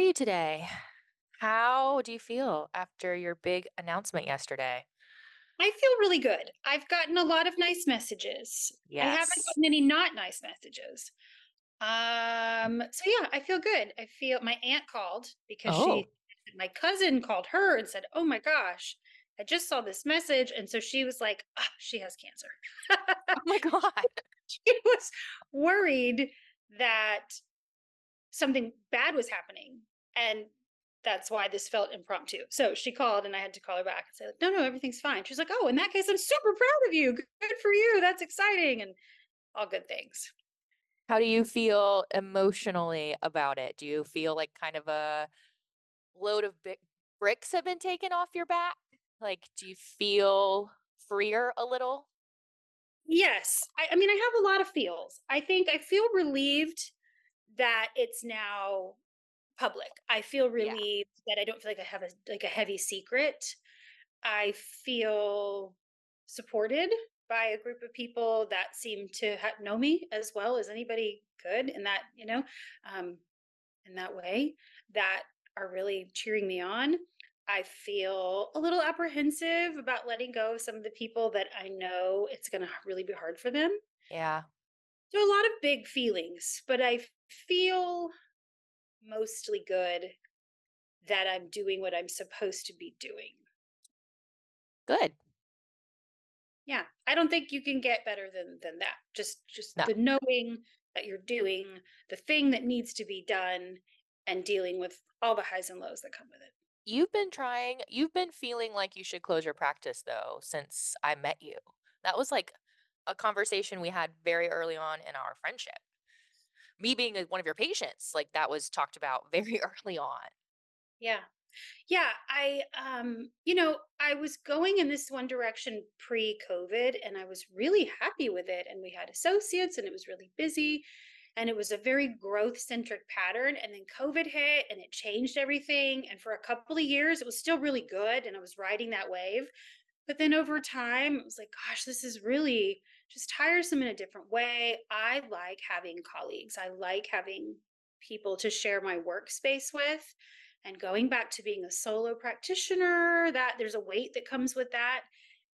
you today? How do you feel after your big announcement yesterday? I feel really good. I've gotten a lot of nice messages. I haven't Yes. gotten any not nice messages. Um, so yeah, I feel good. I feel my aunt called because she Oh. my cousin called her and said, "Oh my gosh, I just saw this message." And so she was like, "Ah, she has cancer." Oh my god. She was worried that something bad was happening. And that's why this felt impromptu. So she called and I had to call her back and say, like, no, no, everything's fine. She's like, oh, in that case, I'm super proud of you. Good for you. That's exciting. And all good things. How do you feel emotionally about it? Do you feel like kind of a load of big bricks have been taken off your back? Like, do you feel freer a little? Yes. I, I mean, I have a lot of feels. I think I feel relieved that it's now public. I feel Yeah. that I don't feel like I have a like a heavy secret. I feel supported by a group of people that seem to ha- know me as well as anybody could in that, you know, um, in that way that are really cheering me on. I feel a little apprehensive about letting go of some of the people that I know it's going to really be hard for them. Yeah. So a lot of big feelings, but I feel mostly good that I'm doing what I'm supposed to be doing. Good. Yeah, I don't think you can get better than than that. Just just No. the knowing that you're doing the thing that needs to be done and dealing with all the highs and lows that come with it. You've been trying, you've been feeling like you should close your practice though since I met you. That was like a conversation we had very early on in our friendship. Me being one of your patients, like that was talked about very early on. Yeah. Yeah, I um you know, I was going in this one direction pre-COVID and I was really happy with it and we had associates and it was really busy and it was a very growth-centric pattern and then COVID hit and it changed everything and for a couple of years it was still really good and I was riding that wave. But then over time it was like gosh, this is really just tiresome in a different way. I like having colleagues. I like having people to share my workspace with and going back to being a solo practitioner that there's a weight that comes with that.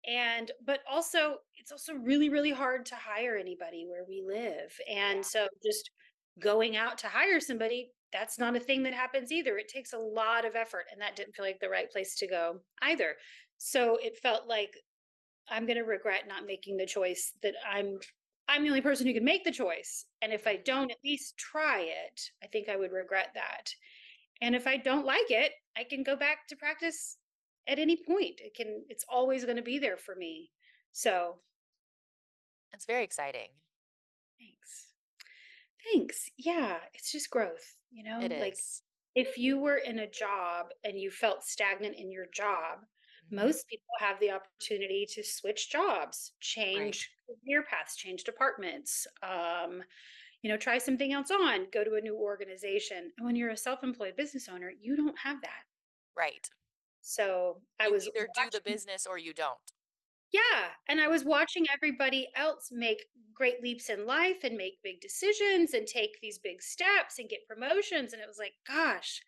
And but also it's also really really hard to hire anybody where we live. And so just going out to hire somebody that's not a thing that happens either. It takes a lot of effort and that didn't feel like the right place to go either. So it felt like i'm going to regret not making the choice that i'm i'm the only person who can make the choice and if i Mhm. don't at least try it i think i would regret that and if I don't like it, I can go back to practice at any point. It can it's always going to be there for me. So, It's very exciting. thanks. Thanks. Yeah, it's just growth, you know? It Like is. if you were in a job and you felt stagnant in your job. Most people have the opportunity to switch jobs, Right. change career paths, change departments, um, you know, try something else on, go to a new organization. And when you're a self-employed business owner, you don't have that. Right. So I You was either do the business or you don't. Yeah, and I was watching everybody else make great leaps in life and make big decisions and take these big steps and get promotions, and it was like, gosh,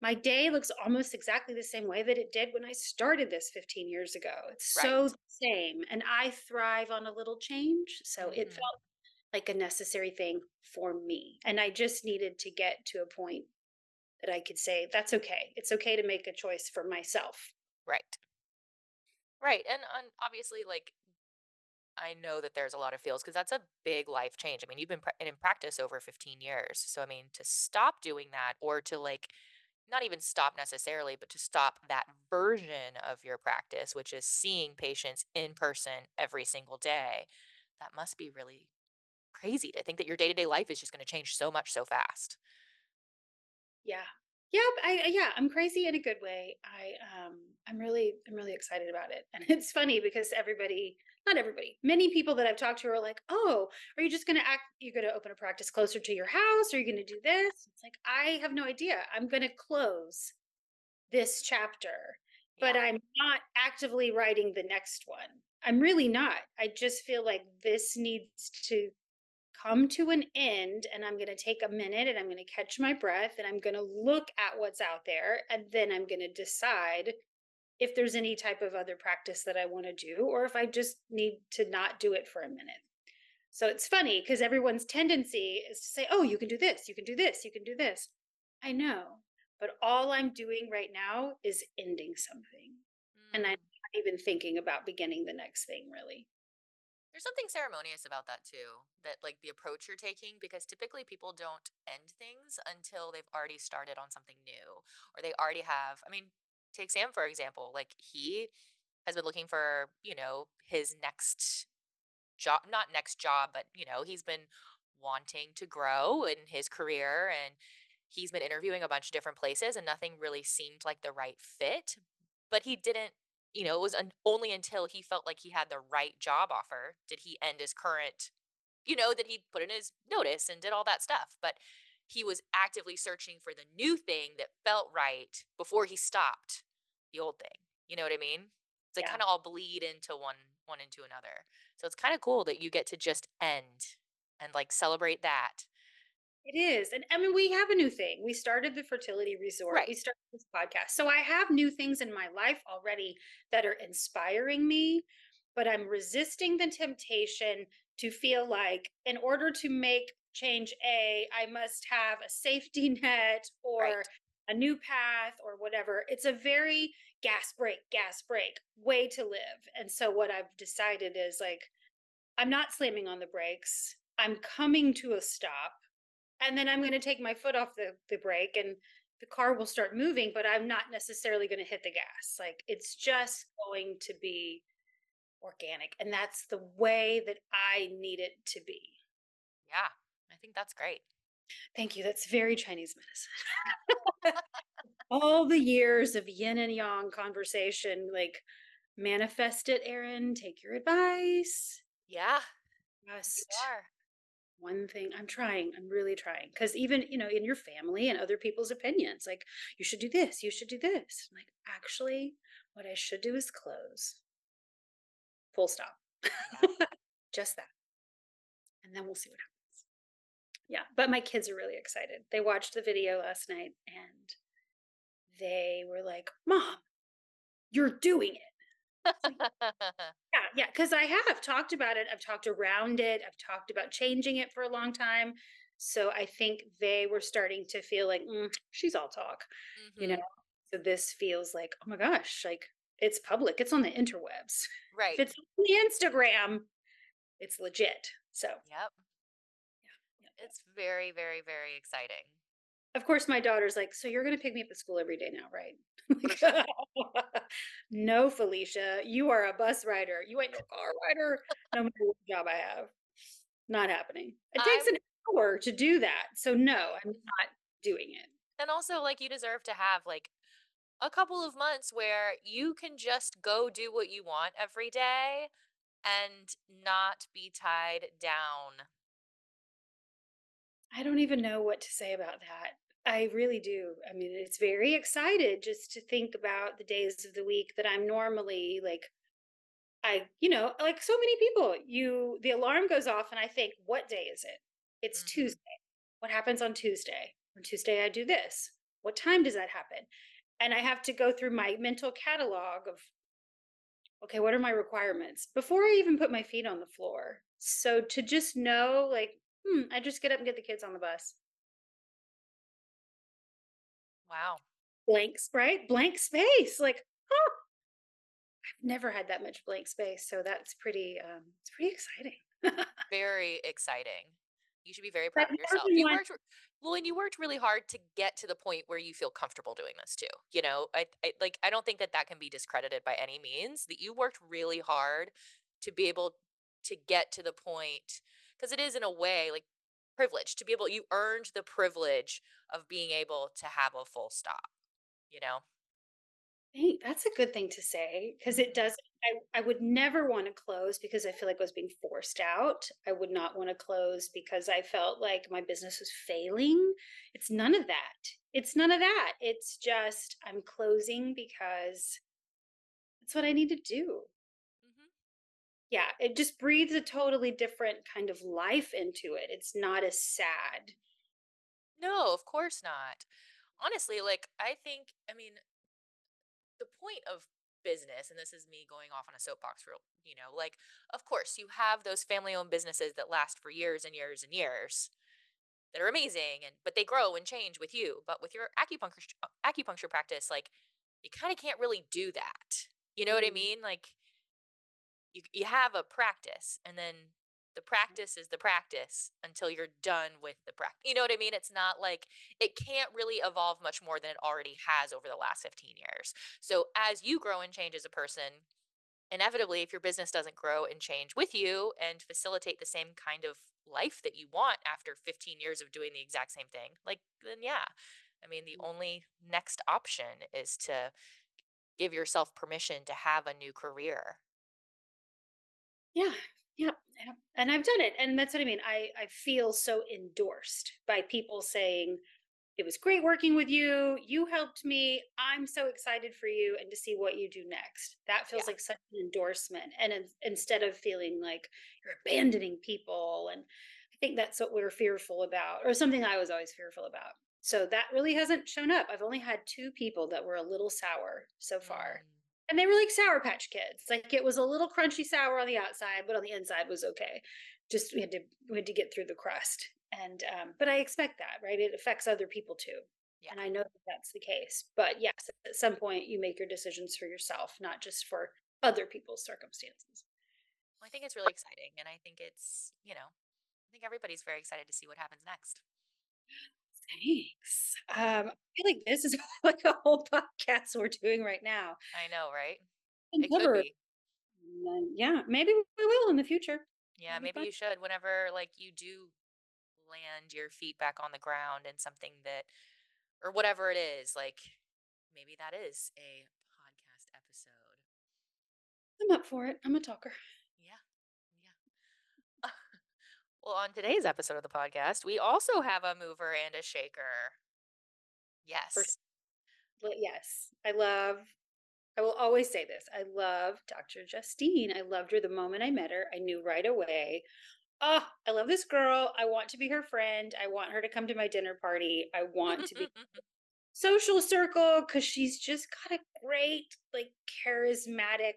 my day looks almost exactly the same way that it did when I started this 15 years ago. It's so the same, and I thrive on a little change, so it Mhm. felt like a necessary thing for me, and I just needed to get to a point that I could say, "That's okay. It's okay to make a choice for myself." Right. Right. And, and obviously, like, I know that there's a lot of feels because that's a big life change. I mean, you've been in practice over 15 years. So, I mean, to stop doing that or to like not even stop necessarily, but to stop that version of your practice, which is seeing patients in person every single day, that must be really crazy to think that your day to day life is just going to change so much so fast. Yeah. Yep, I yeah, I'm crazy in a good way. I, um, I'm really I'm really excited about it, and it's funny because everybody not everybody, many people that I've talked to are like, "Oh, are you just gonna act you're gonna open a practice closer to your house? Are you gonna do this?" It's like, "I have no idea. I'm gonna close this chapter, but Yeah. I'm not actively writing the next one. I'm really not. I just feel like this needs to come to an end and I'm going to take a minute and I'm going to catch my breath and I'm going to look at what's out there and then I'm going to decide if there's any type of other practice that I want to do or if I just need to not do it for a minute. So it's funny because everyone's tendency is to say, oh, you can do this, you can do this, you can do this. I know, but all I'm doing right now is ending something. And I'm Mm. not even thinking about beginning the next thing, really. There's something ceremonious about that too, that like the approach you're taking, because typically people don't end things until they've already started on something new or they already have. I mean, take Sam for example. Like he has been looking for, you know, his next job, not next job, but you know, he's been wanting to grow in his career and he's been interviewing a bunch of different places and nothing really seemed like the right fit. But he didn't, you know, it was un- only until he felt like he had the right job offer did he end his current, you know, that he put in his notice and did all that stuff. But he was actively searching for the new thing that felt right before he stopped the old thing. You know what I mean? It's like Yeah. kind of all bleed into one one into another. So it's kind of cool that you get to just end and like celebrate that. It is. And I mean, we have a new thing. We started the fertility resort. Right. We started this podcast. So I have new things in my life already that are inspiring me, but I'm resisting the temptation to feel like in order to make change A, I must have a safety net or Right. A new path or whatever. It's a very gas brake, gas brake way to live. And so what I've decided is like, I'm not slamming on the brakes. I'm coming to a stop and then I'm going to take my foot off the the brake and the car will start moving, but I'm not necessarily going to hit the gas. Like it's just going to be organic, and that's the way that I need it to be. Yeah. I think that's great. Thank you. That's very Chinese medicine. All the years of yin and yang conversation, like manifest it, Erin. Take your advice. Yeah, Just one thing i'm trying i'm really trying because even you know in your family and other people's opinions like you should do this you should do this. I'm like actually what i should do is close. Full stop. Yeah. just that. And then we'll see what happens. Yeah but my kids are really excited. They watched the video last night and they were like mom you're doing it yeah yeah because i have talked about it i've talked around it i've talked about changing it for a long time so i think they were starting to feel like "Mm, she's all talk you know hmm so this feels like oh my gosh like it's public it's on the interwebs Right. if it's on the instagram it's legit so Yep. yeah, yeah. It's very, very, very exciting of course my daughter's like so you're going to pick me up at school every day now right? For sure. Like, no felicia you are a bus rider. You ain't no car rider no matter what job i have. Not happening. It takes I'm an hour to do that so no i'm mm-hmm. not doing it. And also like you deserve to have like a couple of months where you can just go do what you want every day and not be tied down. I don't even know what to say about that. I really do. I mean, it's very excited just to think about the days of the week that I'm normally like I, you know, like so many people, you the alarm goes off and I think, what day is it? It's hmm Tuesday. What happens on Tuesday? On Tuesday I do this. What time does that happen? And I have to go through my mental catalog of okay, what are my requirements before I even put my feet on the floor. So to just know like, hmm, I just get up and get the kids on the bus Wow. blanks, right? Blank space. Like, oh, I've never had that much blank space. So that's pretty um it's pretty exciting. Very exciting. You should be very proud of yourself. You worked well, and you worked really hard to get to the point where you feel comfortable doing this too. You know, I, I like I don't think that that can be discredited by any means. That you worked really hard to be able to get to the point because it is in a way like privilege to be able you earned the privilege of being able to have a full stop, you know? Thank that's a good thing to say because it Mhm. doesn't I I would never want to close because I feel like I was being forced out. I would not want to close because I felt like my business was failing. It's none of that. It's none of that. It's just I'm closing because that's what I need to do. Yeah, it just breathes a totally different kind of life into it. It's not as sad. No, of course not. Honestly, like I think, I mean, the point of business, and this is me going off on a soapbox real, you know, like of course you have those family-owned businesses that last for years and years and years that are amazing and but they grow and change with you. But with your acupuncture acupuncture practice, like you kind of can't really do that. You know what I Mm, mean? Like you you have a practice and then the practice is the practice until you're done with the practice. You know what I mean? It's not like it can't really evolve much more than it already has over the last 15 years. So as you grow and change as a person, inevitably if your business doesn't grow and change with you and facilitate the same kind of life that you want after 15 years of doing the exact same thing, like then yeah. I mean, the mm. only next option is to give yourself permission to have a new career. Yeah, yeah, yeah, and I've done it, and that's what I mean. I I feel so endorsed by people saying, "It was great working with you. You helped me. I'm so excited for you and to see what you do next." That feels Yeah. like such an endorsement, and in, instead of feeling like you're abandoning people, and I think that's what we're fearful about, or something I was always fearful about. So that really hasn't shown up. I've only had two people that were a little sour so far Mm. And they were like Sour Patch Kids. Like it was a little crunchy sour on the outside, but on the inside was okay. Just we had to we had to get through the crust. And um, but I expect that, right? It affects other people too. Yeah. And I know that that's the case. But yes, at some point you make your decisions for yourself, not just for other people's circumstances. Well, I think it's really exciting. And I think it's, you know, I think everybody's very excited to see what happens next. Thanks. Um, I feel like this is like a whole podcast we're doing right now. I know, right? It could be. Then, yeah, maybe we will in the future. Yeah, That'd maybe you should whenever like you do land your feet back on the ground and something that or whatever it is, like maybe that is a podcast episode. I'm up for it. I'm a talker. Yeah. Yeah. Well, on today's episode of the podcast, we also have a mover and a shaker. Yes. Yes, I love I will always say this. I love Dr. Justine. I loved her the moment I met her. I knew right away. Oh, I love this girl. I want to be her friend. I want her to come to my dinner party. I want to be social circle because she's just got a great, like, charismatic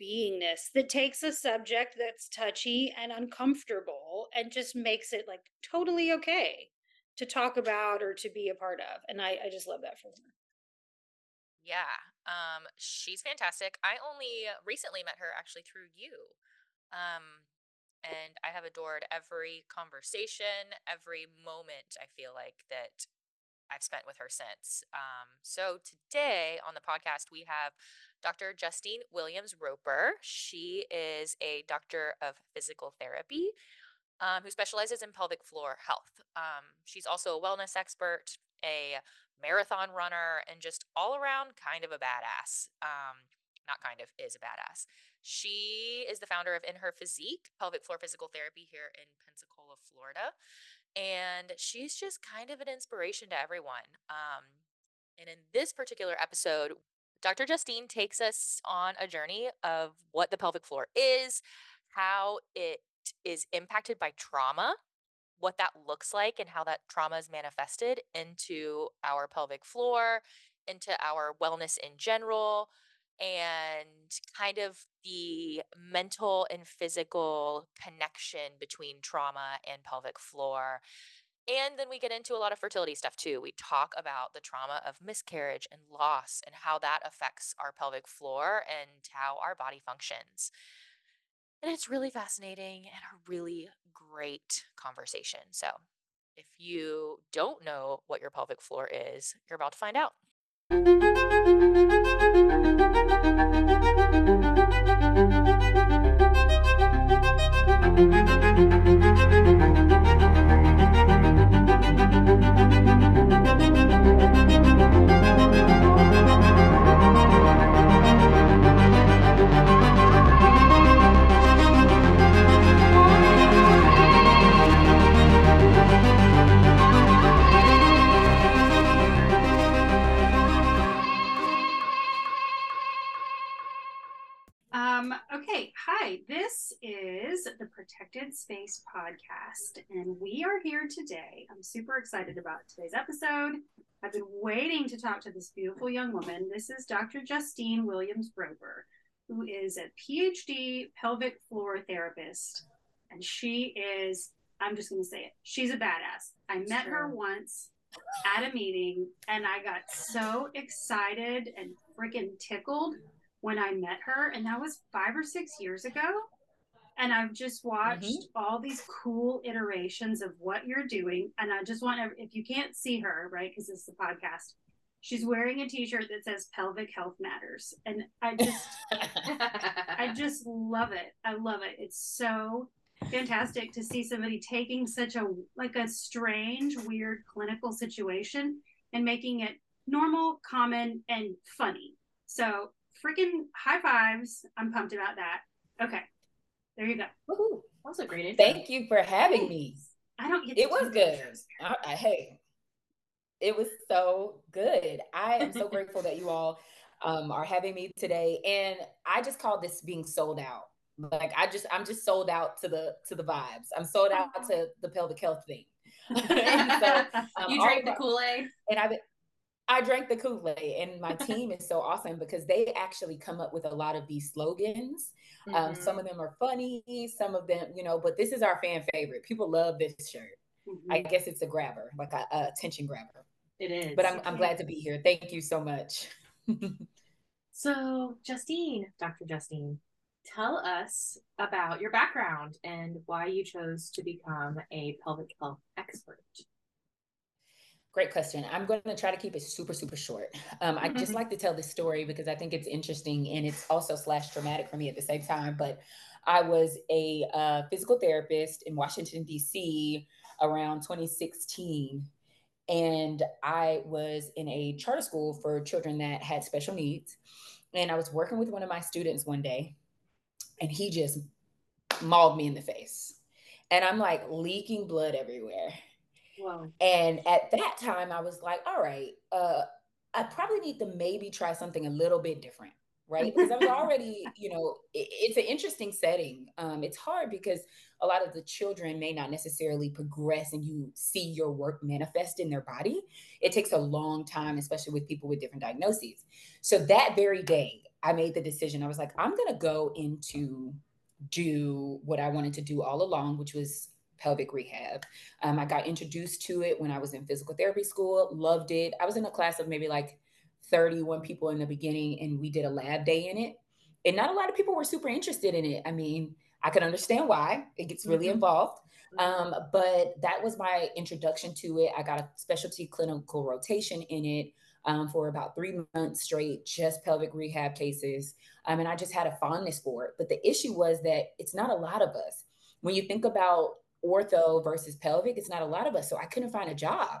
beingness that takes a subject that's touchy and uncomfortable and just makes it like totally okay to talk about or to be a part of. And I, I just love that from her. Yeah, um, she's fantastic. I only recently met her actually through you. Um, and I have adored every conversation, every moment I feel like that I've spent with her since. Um, so today on the podcast, we have Dr. Justine Williams Roper. She is a doctor of physical therapy um, who specializes in pelvic floor health. Um, she's also a wellness expert, a marathon runner, and just all around kind of a badass. Um, not kind of, is a badass. She is the founder of InHer Physique, pelvic floor physical therapy here in Pensacola, Florida. And she's just kind of an inspiration to everyone. Um, and in this particular episode, Dr. Justine takes us on a journey of what the pelvic floor is, how it is impacted by trauma, what that looks like, and how that trauma is manifested into our pelvic floor, into our wellness in general, and kind of the mental and physical connection between trauma and pelvic floor. And then we get into a lot of fertility stuff too. We talk about the trauma of miscarriage and loss and how that affects our pelvic floor and how our body functions. And it's really fascinating and a really great conversation. So, if you don't know what your pelvic floor is, you're about to find out. Thank you. Um, okay, hi. This is the Protected Space podcast, and we are here today. I'm super excited about today's episode. I've been waiting to talk to this beautiful young woman. This is Dr. Justine Williams Roper, who is a PhD pelvic floor therapist, and she is, I'm just going to say it, she's a badass. I met her once at a meeting, and I got so excited and freaking tickled when I met her, and that was five or six years ago. And I've just watched mm-hmm. all these cool iterations of what you're doing. And I just want to, if you can't see her, right, because it's the podcast, she's wearing a t-shirt that says pelvic health matters. And I just, I just love it. I love it. It's so fantastic to see somebody taking such a, like a strange, weird clinical situation and making it normal, common, and funny. So freaking high fives. I'm pumped about that. Okay. There you go. Woohoo. That was a great intro. Thank you for having me. I don't get It was good. I, I, hey, it was so good. I am so grateful that you all um, are having me today. And I just call this being sold out. Like I just I'm just sold out to the to the vibes. I'm sold out to the pelvic health thing. so, um, you drank the Kool-Aid. And I've I drank the Kool Aid, and my team is so awesome because they actually come up with a lot of these slogans. Mm-hmm. Um, some of them are funny, some of them, you know, but this is our fan favorite. People love this shirt. Mm-hmm. I guess it's a grabber, like a, a, attention grabber. It is. But I'm, I'm glad to be here. Thank you so much. so, Justine, Dr. Justine, tell us about your background and why you chose to become a pelvic health expert. Great question. I'm going to try to keep it super, super short. Um, I just like to tell this story because I think it's interesting and it's also slash traumatic for me at the same time. But I was a uh, physical therapist in Washington, D.C. around 2016. And I was in a charter school for children that had special needs. And I was working with one of my students one day, and he just mauled me in the face. And I'm like leaking blood everywhere Wow. And at that time, I was like, all right, uh, I probably need to maybe try something a little bit different, right? Because I was already, you know, it, it's an interesting setting. Um, it's hard because a lot of the children may not necessarily progress and you see your work manifest in their body. It takes a long time, especially with people with different diagnoses. So that very day, I made the decision. I was like, I'm going to go into do what I wanted to do all along, which was pelvic rehab. Um, I got introduced to it when I was in physical therapy school, loved it. I was in a class of maybe like 31 people in the beginning, and we did a lab day in it. And not a lot of people were super interested in it. I mean, I can understand why it gets really mm-hmm. involved. Um, but that was my introduction to it. I got a specialty clinical rotation in it um, for about three months straight, just pelvic rehab cases. Um, and I just had a fondness for it. But the issue was that it's not a lot of us. When you think about ortho versus pelvic, it's not a lot of us. So I couldn't find a job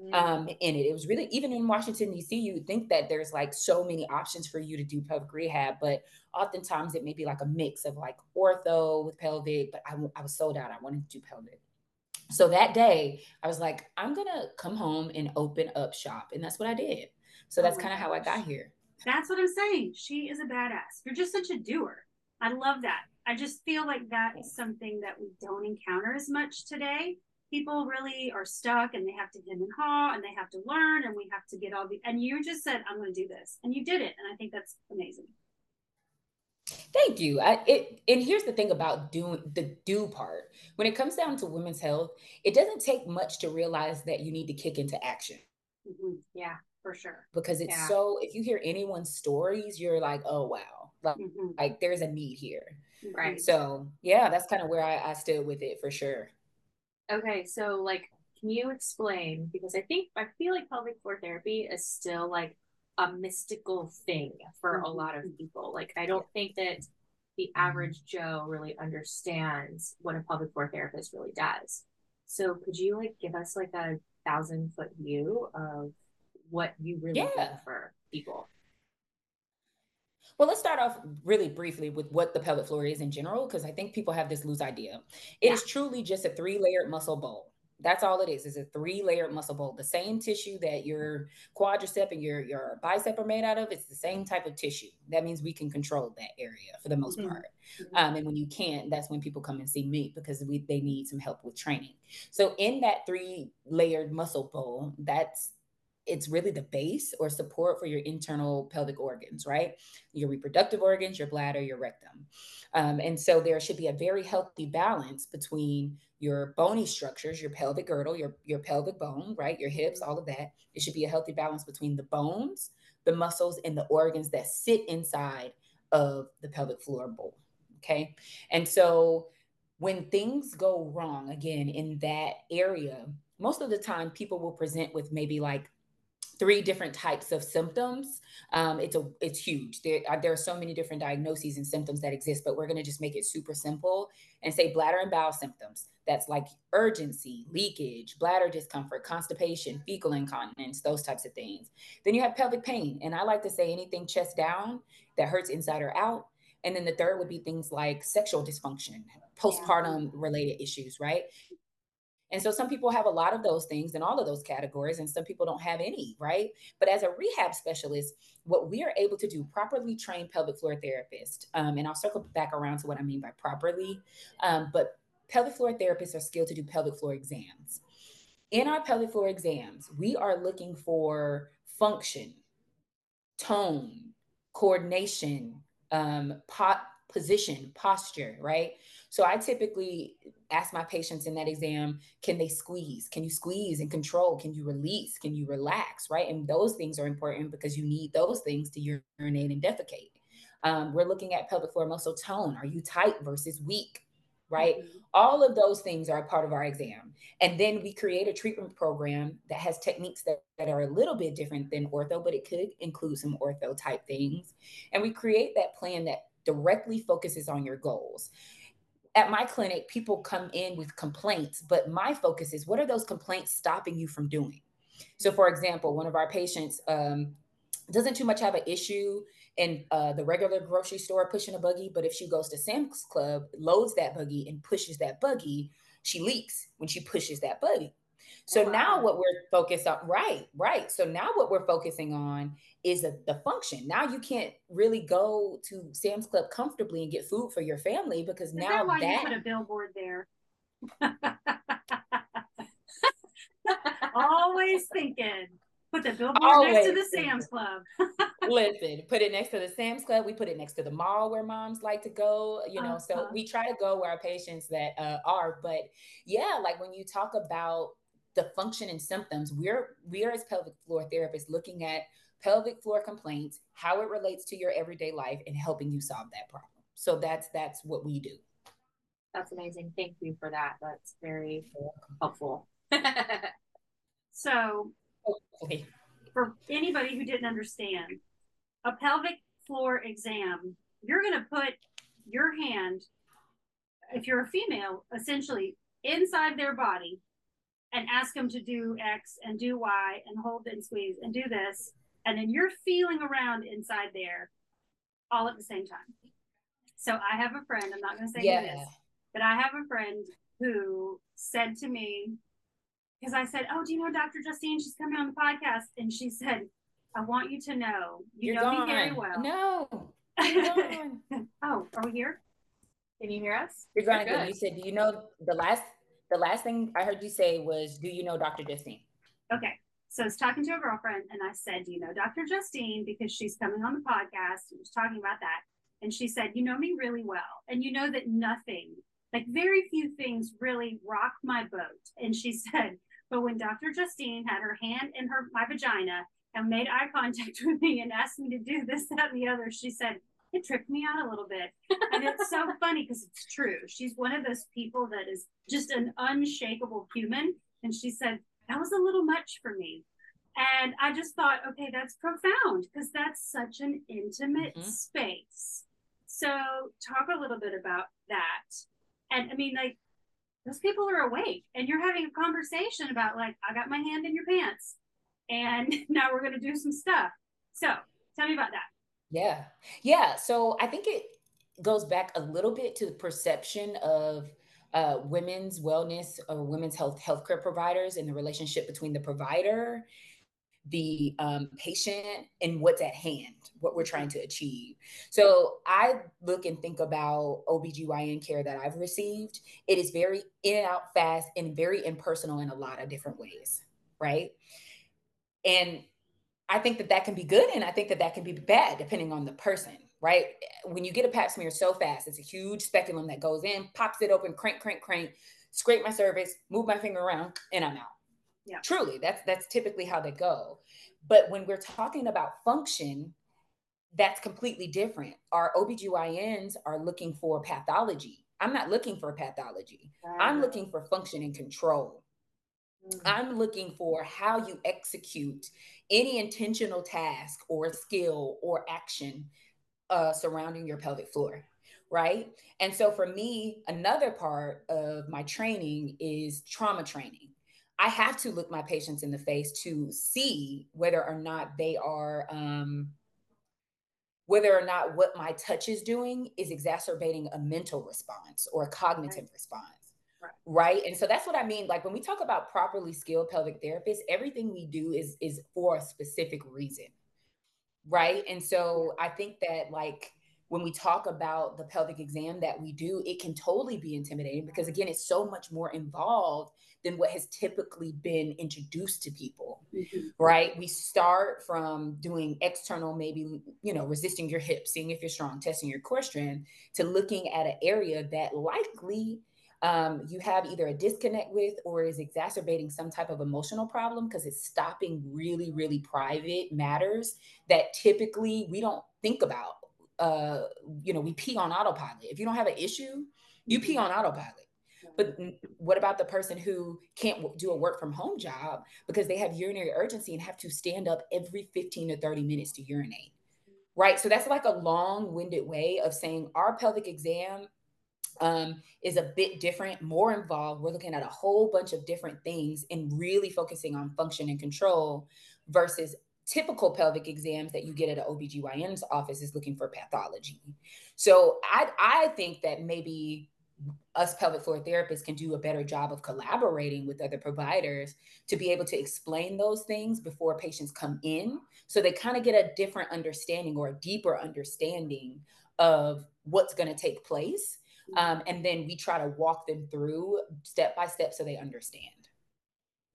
mm. um, in it. It was really, even in Washington, D.C., you would think that there's like so many options for you to do pelvic rehab, but oftentimes it may be like a mix of like ortho with pelvic, but I, I was sold out. I wanted to do pelvic. So that day, I was like, I'm going to come home and open up shop. And that's what I did. So that's oh kind of how I got here. That's what I'm saying. She is a badass. You're just such a doer. I love that. I just feel like that is something that we don't encounter as much today. People really are stuck and they have to hem and haw and they have to learn and we have to get all the and you just said, I'm gonna do this. And you did it. And I think that's amazing. Thank you. I, it, and here's the thing about doing the do part. When it comes down to women's health, it doesn't take much to realize that you need to kick into action. Mm-hmm. Yeah, for sure. Because it's yeah. so, if you hear anyone's stories, you're like, oh, wow, like, mm-hmm. like there's a need here. Right. So yeah, that's kind of where I, I stood with it for sure. Okay, so like, can you explain? Because I think I feel like pelvic floor therapy is still like a mystical thing for mm-hmm. a lot of people. Like, I don't think that the mm-hmm. average Joe really understands what a pelvic floor therapist really does. So, could you like give us like a thousand foot view of what you really yeah. do for people? Well, let's start off really briefly with what the pelvic floor is in general, because I think people have this loose idea. It yeah. is truly just a three layered muscle bowl, That's all it is. It's a three-layered muscle bowl. The same tissue that your quadricep and your, your bicep are made out of, it's the same type of tissue. That means we can control that area for the most mm-hmm. part. Um, and when you can't, that's when people come and see me because we they need some help with training. So in that three-layered muscle bowl, that's it's really the base or support for your internal pelvic organs, right? Your reproductive organs, your bladder, your rectum. Um, and so there should be a very healthy balance between your bony structures, your pelvic girdle, your, your pelvic bone, right? Your hips, all of that. It should be a healthy balance between the bones, the muscles, and the organs that sit inside of the pelvic floor bowl. Okay. And so when things go wrong, again, in that area, most of the time people will present with maybe like three different types of symptoms. Um, it's a it's huge. There are, there are so many different diagnoses and symptoms that exist, but we're going to just make it super simple and say bladder and bowel symptoms. That's like urgency, leakage, bladder discomfort, constipation, fecal incontinence, those types of things. Then you have pelvic pain, and I like to say anything chest down that hurts inside or out. And then the third would be things like sexual dysfunction, postpartum related issues, right? And so some people have a lot of those things in all of those categories, and some people don't have any, right? But as a rehab specialist, what we are able to do, properly trained pelvic floor therapist, um, and I'll circle back around to what I mean by properly, um, but pelvic floor therapists are skilled to do pelvic floor exams. In our pelvic floor exams, we are looking for function, tone, coordination, um, pot position, posture, right? So I typically ask my patients in that exam, can they squeeze? Can you squeeze and control? Can you release? Can you relax? Right. And those things are important because you need those things to urinate and defecate. Um, we're looking at pelvic floor muscle tone. Are you tight versus weak? Right. Mm-hmm. All of those things are a part of our exam. And then we create a treatment program that has techniques that, that are a little bit different than ortho, but it could include some ortho type things. And we create that plan that directly focuses on your goals at my clinic, people come in with complaints, but my focus is what are those complaints stopping you from doing? So, for example, one of our patients um, doesn't too much have an issue in uh, the regular grocery store pushing a buggy, but if she goes to Sam's Club, loads that buggy, and pushes that buggy, she leaks when she pushes that buggy. So wow. now what we're focused on, right, right. So now what we're focusing on is the, the function. Now you can't really go to Sam's Club comfortably and get food for your family because is now that why that, you put a billboard there. Always thinking. Put the billboard Always next to the thinking. Sam's Club. Listen, put it next to the Sam's Club. We put it next to the mall where moms like to go. You know, uh-huh. so we try to go where our patients that uh, are. But yeah, like when you talk about the function and symptoms, we're we're as pelvic floor therapists looking at pelvic floor complaints, how it relates to your everyday life, and helping you solve that problem. So that's that's what we do. That's amazing. Thank you for that. That's very helpful. so, okay. for anybody who didn't understand, a pelvic floor exam, you're going to put your hand, if you're a female, essentially inside their body and ask them to do X and do Y and hold and squeeze and do this. And then you're feeling around inside there all at the same time. So I have a friend, I'm not going to say yeah. who this, but I have a friend who said to me, because I said, Oh, do you know Dr. Justine? She's coming on the podcast. And she said, I want you to know, you You're know gone. me very well. No. oh, are we here? Can you hear us? You're going to You said, Do you know the last the last thing I heard you say was, "Do you know Dr. Justine?" Okay, so I was talking to a girlfriend, and I said, "Do you know Dr. Justine?" Because she's coming on the podcast and was talking about that, and she said, "You know me really well, and you know that nothing, like very few things, really rock my boat." And she said, "But when Dr. Justine had her hand in her my vagina." And made eye contact with me and asked me to do this, that, and the other. She said, it tripped me out a little bit. And it's so funny because it's true. She's one of those people that is just an unshakable human. And she said, that was a little much for me. And I just thought, okay, that's profound because that's such an intimate mm-hmm. space. So, talk a little bit about that. And I mean, like, those people are awake and you're having a conversation about, like, I got my hand in your pants and now we're going to do some stuff. So, tell me about that. Yeah. Yeah. So I think it goes back a little bit to the perception of uh, women's wellness or women's health healthcare providers and the relationship between the provider the um, patient and what's at hand, what we're trying to achieve. So I look and think about OBGYN care that I've received. It is very in and out fast and very impersonal in a lot of different ways, right? And I think that that can be good and I think that that can be bad depending on the person, right? When you get a pap smear so fast, it's a huge speculum that goes in, pops it open, crank, crank, crank, scrape my cervix, move my finger around, and I'm out yeah. Truly, that's that's typically how they go. But when we're talking about function, that's completely different. Our OBGYNs are looking for pathology. I'm not looking for pathology. I'm looking for function and control. Mm-hmm. I'm looking for how you execute any intentional task or skill or action uh, surrounding your pelvic floor. Right. And so for me, another part of my training is trauma training. I have to look my patients in the face to see whether or not they are um, whether or not what my touch is doing is exacerbating a mental response or a cognitive right. response. Right. right. And so that's what I mean. Like when we talk about properly skilled pelvic therapists, everything we do is is for a specific reason. Right. And so I think that like when we talk about the pelvic exam that we do, it can totally be intimidating because again, it's so much more involved than what has typically been introduced to people mm-hmm. right we start from doing external maybe you know resisting your hips seeing if you're strong testing your core strength to looking at an area that likely um, you have either a disconnect with or is exacerbating some type of emotional problem because it's stopping really really private matters that typically we don't think about uh, you know we pee on autopilot if you don't have an issue you pee mm-hmm. on autopilot but what about the person who can't do a work from home job because they have urinary urgency and have to stand up every 15 to 30 minutes to urinate? Right. So that's like a long winded way of saying our pelvic exam um, is a bit different, more involved. We're looking at a whole bunch of different things and really focusing on function and control versus typical pelvic exams that you get at an OBGYN's office is looking for pathology. So I I think that maybe us pelvic floor therapists can do a better job of collaborating with other providers to be able to explain those things before patients come in so they kind of get a different understanding or a deeper understanding of what's going to take place um, and then we try to walk them through step by step so they understand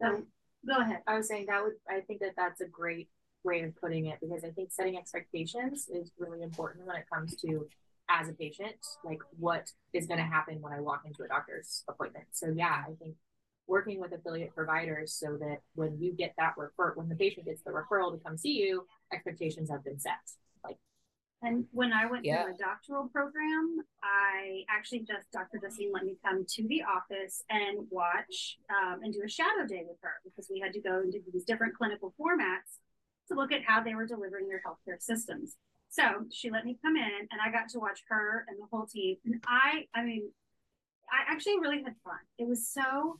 um, go ahead i was saying that would i think that that's a great way of putting it because i think setting expectations is really important when it comes to as a patient, like what is going to happen when I walk into a doctor's appointment. So yeah, I think working with affiliate providers so that when you get that refer when the patient gets the referral to come see you, expectations have been set. And when I went yeah. through a doctoral program, I actually just Dr. Justine let me come to the office and watch um, and do a shadow day with her because we had to go into these different clinical formats to look at how they were delivering their healthcare systems. So she let me come in and I got to watch her and the whole team. And I, I mean, I actually really had fun. It was so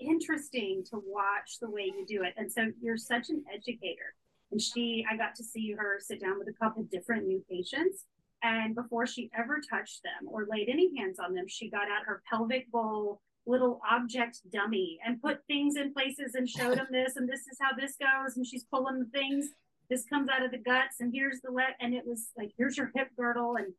interesting to watch the way you do it. And so you're such an educator. And she, I got to see her sit down with a couple different new patients. And before she ever touched them or laid any hands on them, she got out her pelvic bowl little object dummy and put things in places and showed them this and this is how this goes. And she's pulling the things this comes out of the guts and here's the let and it was like here's your hip girdle and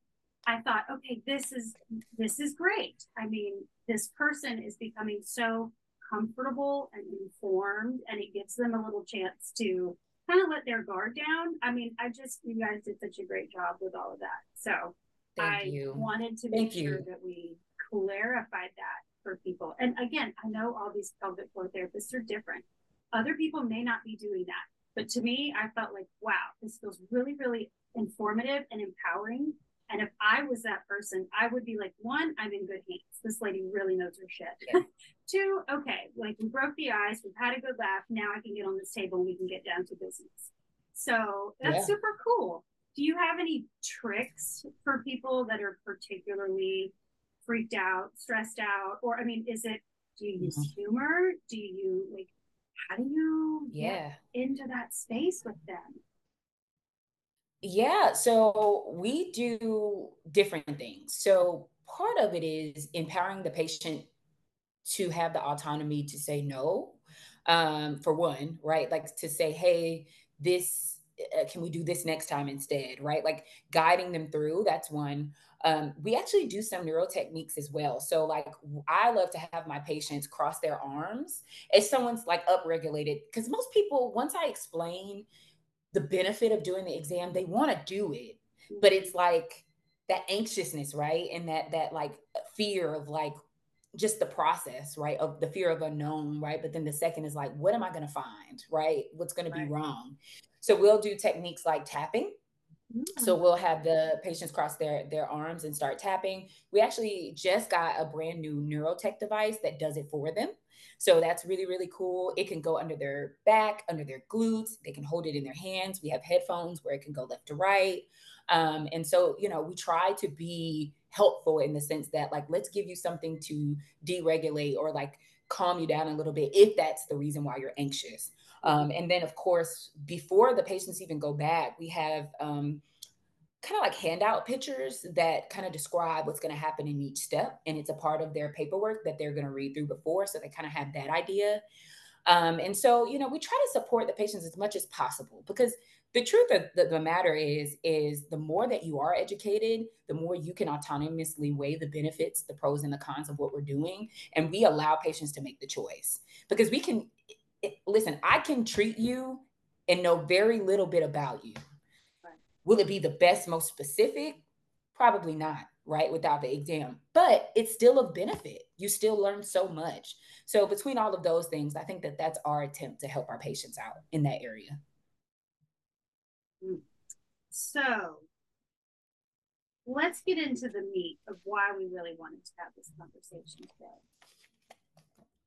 i thought okay this is this is great i mean this person is becoming so comfortable and informed and it gives them a little chance to kind of let their guard down i mean i just you guys did such a great job with all of that so Thank i you. wanted to make Thank sure you. that we clarified that for people and again i know all these pelvic floor therapists are different other people may not be doing that but to me, I felt like, wow, this feels really, really informative and empowering. And if I was that person, I would be like, one, I'm in good hands. This lady really knows her shit. Yeah. Two, okay, like we broke the ice, we've had a good laugh. Now I can get on this table and we can get down to business. So that's yeah. super cool. Do you have any tricks for people that are particularly freaked out, stressed out? Or, I mean, is it, do you use mm-hmm. humor? Do you like, how do you yeah into that space with them yeah so we do different things so part of it is empowering the patient to have the autonomy to say no um, for one, right? Like to say, hey, this uh, can we do this next time instead, right? Like guiding them through. That's one. Um, we actually do some neuro techniques as well. So, like, I love to have my patients cross their arms if someone's like upregulated, because most people, once I explain the benefit of doing the exam, they want to do it, but it's like that anxiousness, right? And that that like fear of like just the process, right? Of the fear of unknown, right? But then the second is like, what am I going to find, right? What's going right. to be wrong? So we'll do techniques like tapping. So mm. we'll have the patients cross their their arms and start tapping. We actually just got a brand new neurotech device that does it for them. So that's really really cool. It can go under their back, under their glutes. They can hold it in their hands. We have headphones where it can go left to right. Um, and so you know we try to be helpful in the sense that like let's give you something to deregulate or like calm you down a little bit if that's the reason why you're anxious um, and then of course before the patients even go back we have um, kind of like handout pictures that kind of describe what's going to happen in each step and it's a part of their paperwork that they're going to read through before so they kind of have that idea. Um, and so you know we try to support the patients as much as possible because the truth of the, the, matter is is the more that you are educated the more you can autonomously weigh the benefits the pros and the cons of what we're doing and we allow patients to make the choice. Because we can it, listen i can treat you and know very little bit about you right. will it be the best most specific probably not right without the exam but it's still a benefit you still learn so much so between all of those things i think that that's our attempt to help our patients out in that area mm. so let's get into the meat of why we really wanted to have this conversation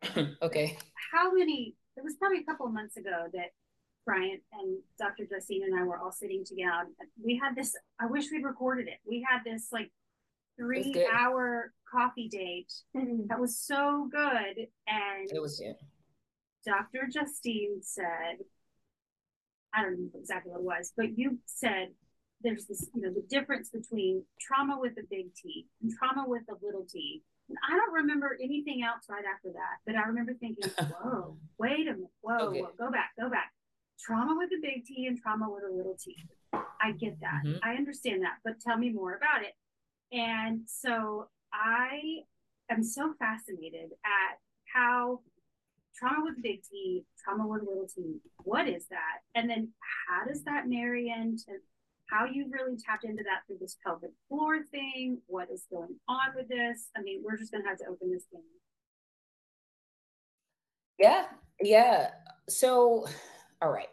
today. okay. How many, it was probably a couple of months ago that Bryant and Dr. Justine and I were all sitting together. We had this, I wish we'd recorded it. We had this like three hour coffee date mm-hmm. that was so good. And it was, yeah. Dr. Justine said, I don't know exactly what it was, but you said there's this, you know, the difference between trauma with a big T and trauma with a little t. I don't remember anything else right after that, but I remember thinking, whoa, wait a minute, whoa, okay. whoa, go back, go back. Trauma with a big T and trauma with a little t. I get that. Mm-hmm. I understand that, but tell me more about it. And so I am so fascinated at how trauma with a big T, trauma with a little t, what is that? And then how does that marry into how you've really tapped into that through this pelvic floor thing? What is going on with this? I mean, we're just going to have to open this thing. Yeah, yeah. So, all right.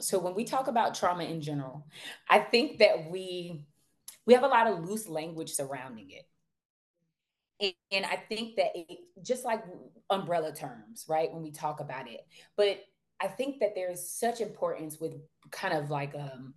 So when we talk about trauma in general, I think that we we have a lot of loose language surrounding it. And I think that it, just like umbrella terms, right? When we talk about it, but I think that there's such importance with kind of like um,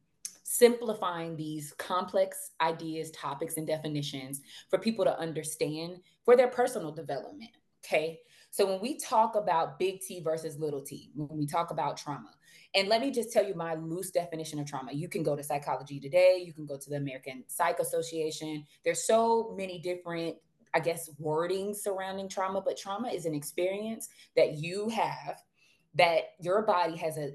simplifying these complex ideas, topics, and definitions for people to understand for their personal development. Okay. So when we talk about big T versus little t, when we talk about trauma, and let me just tell you my loose definition of trauma. You can go to Psychology Today, you can go to the American Psych Association. There's so many different I guess, wording surrounding trauma, but trauma is an experience that you have that your body has a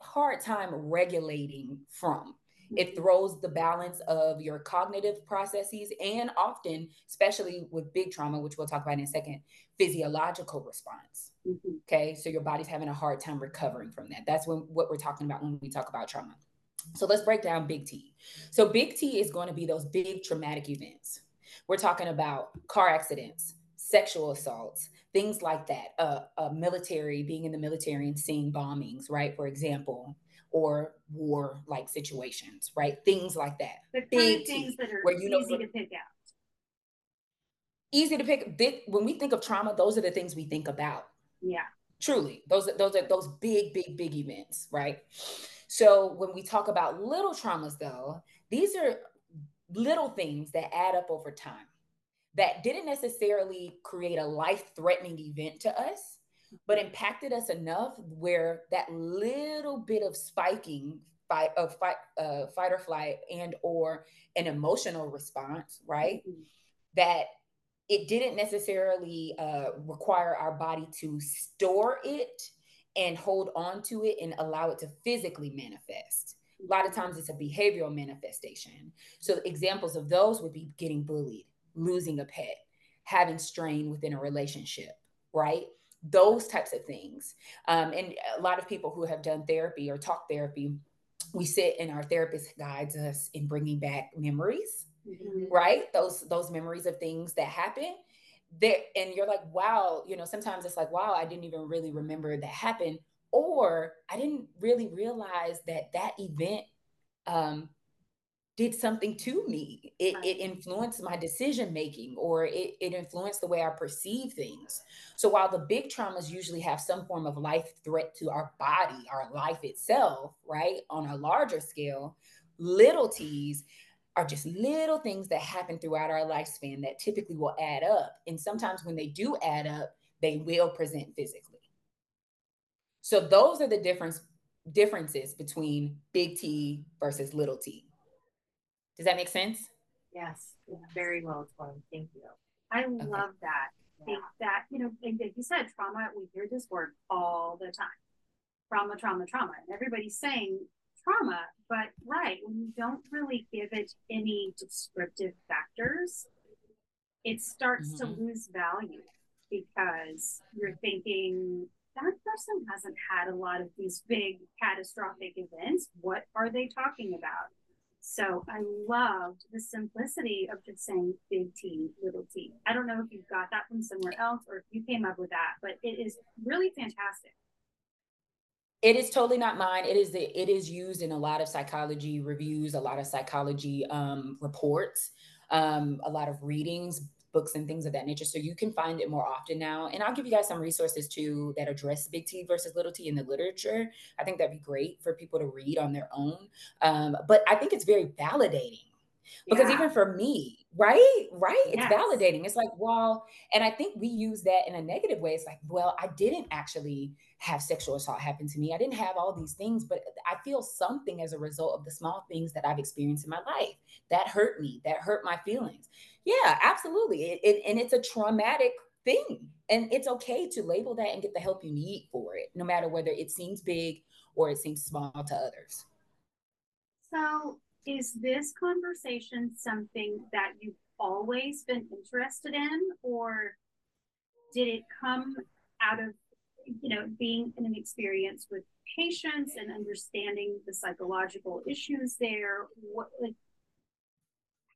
hard time regulating from. It throws the balance of your cognitive processes and often, especially with big trauma, which we'll talk about in a second, physiological response. Mm-hmm. Okay. So your body's having a hard time recovering from that. That's when what we're talking about when we talk about trauma. So let's break down big T. So big T is going to be those big traumatic events. We're talking about car accidents, sexual assaults, things like that. Uh, uh, military, being in the military and seeing bombings, right? For example, or war like situations, right? Things like that. The Big things that are where you easy know, to pick out. Easy to pick. Big, when we think of trauma, those are the things we think about. Yeah. Truly, those are those are those big, big, big events, right? So when we talk about little traumas, though, these are little things that add up over time that didn't necessarily create a life threatening event to us, but impacted us enough where that little bit of spiking fight of fight, uh, fight or flight and or an emotional response, right? Mm-hmm. That it didn't necessarily uh, require our body to store it and hold on to it and allow it to physically manifest. A lot of times it's a behavioral manifestation. So examples of those would be getting bullied, losing a pet, having strain within a relationship, right? Those types of things. Um, and a lot of people who have done therapy or talk therapy, we sit and our therapist guides us in bringing back memories, mm-hmm. right? Those those memories of things that happen. There, and you're like, wow, you know, sometimes it's like, wow, I didn't even really remember that happened or I didn't really realize that that event um, did something to me. It, right. it influenced my decision making or it, it influenced the way I perceive things. So while the big traumas usually have some form of life threat to our body, our life itself, right, on a larger scale, little T's are just little things that happen throughout our lifespan that typically will add up. And sometimes when they do add up, they will present physically. So those are the difference differences between big T versus little t. Does that make sense? Yes, very well explained. Thank you. I okay. love that. Yeah. Think that, you know, like you said, trauma, we hear this word all the time. Trauma, trauma, trauma. And everybody's saying trauma, but right, when you don't really give it any descriptive factors, it starts mm-hmm. to lose value because you're thinking, that person hasn't had a lot of these big catastrophic events. What are they talking about? So I loved the simplicity of just saying big T, little t. I don't know if you got that from somewhere else or if you came up with that, but it is really fantastic. It is totally not mine. It is the, it is used in a lot of psychology reviews, a lot of psychology um, reports, um, a lot of readings books and things of that nature. So you can find it more often now. And I'll give you guys some resources too that address big T versus little t in the literature. I think that'd be great for people to read on their own. Um, but I think it's very validating because yeah. even for me, right? Right? It's yes. validating. It's like, well, and I think we use that in a negative way. It's like, well, I didn't actually have sexual assault happen to me. I didn't have all these things, but I feel something as a result of the small things that I've experienced in my life that hurt me, that hurt my feelings. Yeah, absolutely. It, it, and it's a traumatic thing. And it's okay to label that and get the help you need for it, no matter whether it seems big or it seems small to others. So, is this conversation something that you've always been interested in, or did it come out of you know, being in an experience with patients and understanding the psychological issues there. What, like,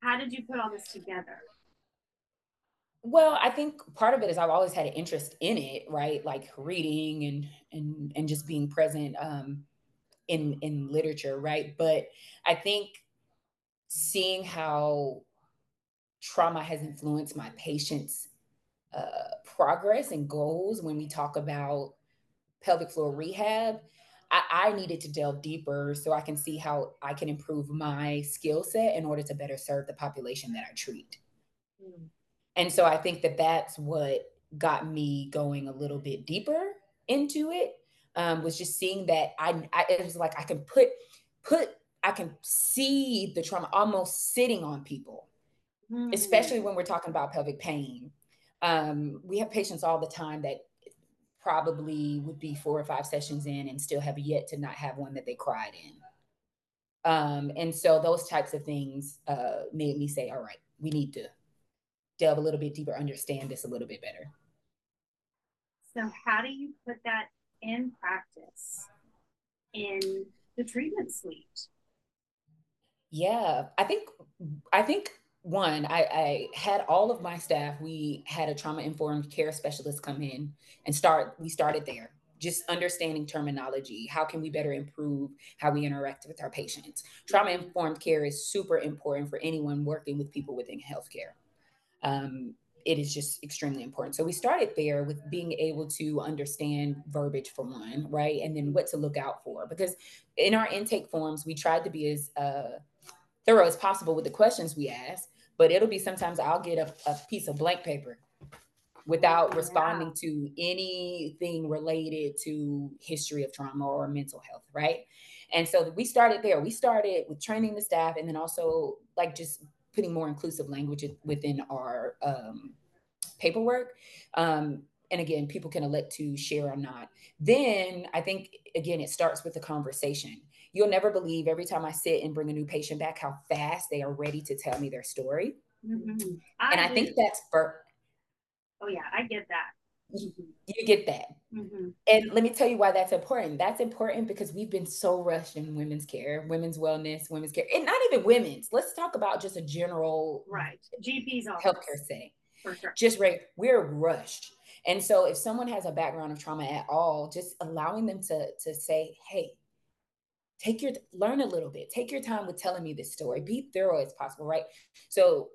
how did you put all this together? Well, I think part of it is I've always had an interest in it, right? Like reading and and and just being present um, in in literature, right? But I think seeing how trauma has influenced my patients uh, progress and goals when we talk about pelvic floor rehab, I, I, needed to delve deeper so I can see how I can improve my skill set in order to better serve the population that I treat. Mm. And so I think that that's what got me going a little bit deeper into it. Um, was just seeing that I, I it was like I can put put I can see the trauma almost sitting on people, mm. especially when we're talking about pelvic pain um, we have patients all the time that probably would be four or five sessions in and still have yet to not have one that they cried in. Um, and so those types of things uh, made me say, all right, we need to delve a little bit deeper, understand this a little bit better. So, how do you put that in practice in the treatment suite? Yeah, I think I think one, I, I had all of my staff, we had a trauma informed care specialist come in and start, we started there, just understanding terminology. How can we better improve how we interact with our patients? Trauma informed care is super important for anyone working with people within healthcare. Um, it is just extremely important. So we started there with being able to understand verbiage for one, right? And then what to look out for. Because in our intake forms, we tried to be as uh, thorough as possible with the questions we ask, but it'll be sometimes I'll get a, a piece of blank paper without responding to anything related to history of trauma or mental health, right? And so we started there. We started with training the staff and then also like just putting more inclusive language within our um, paperwork. Um, and again, people can elect to share or not. Then I think, again, it starts with the conversation. You'll never believe every time I sit and bring a new patient back how fast they are ready to tell me their story. Mm-hmm. I and I do. think that's for. Oh, yeah, I get that. Mm-hmm. You get that. Mm-hmm. And let me tell you why that's important. That's important because we've been so rushed in women's care, women's wellness, women's care, and not even women's. Let's talk about just a general right GP's healthcare setting. Sure. Just right, we're rushed. And so if someone has a background of trauma at all, just allowing them to to say, hey, take your learn a little bit, take your time with telling me this story, be thorough as possible, right? So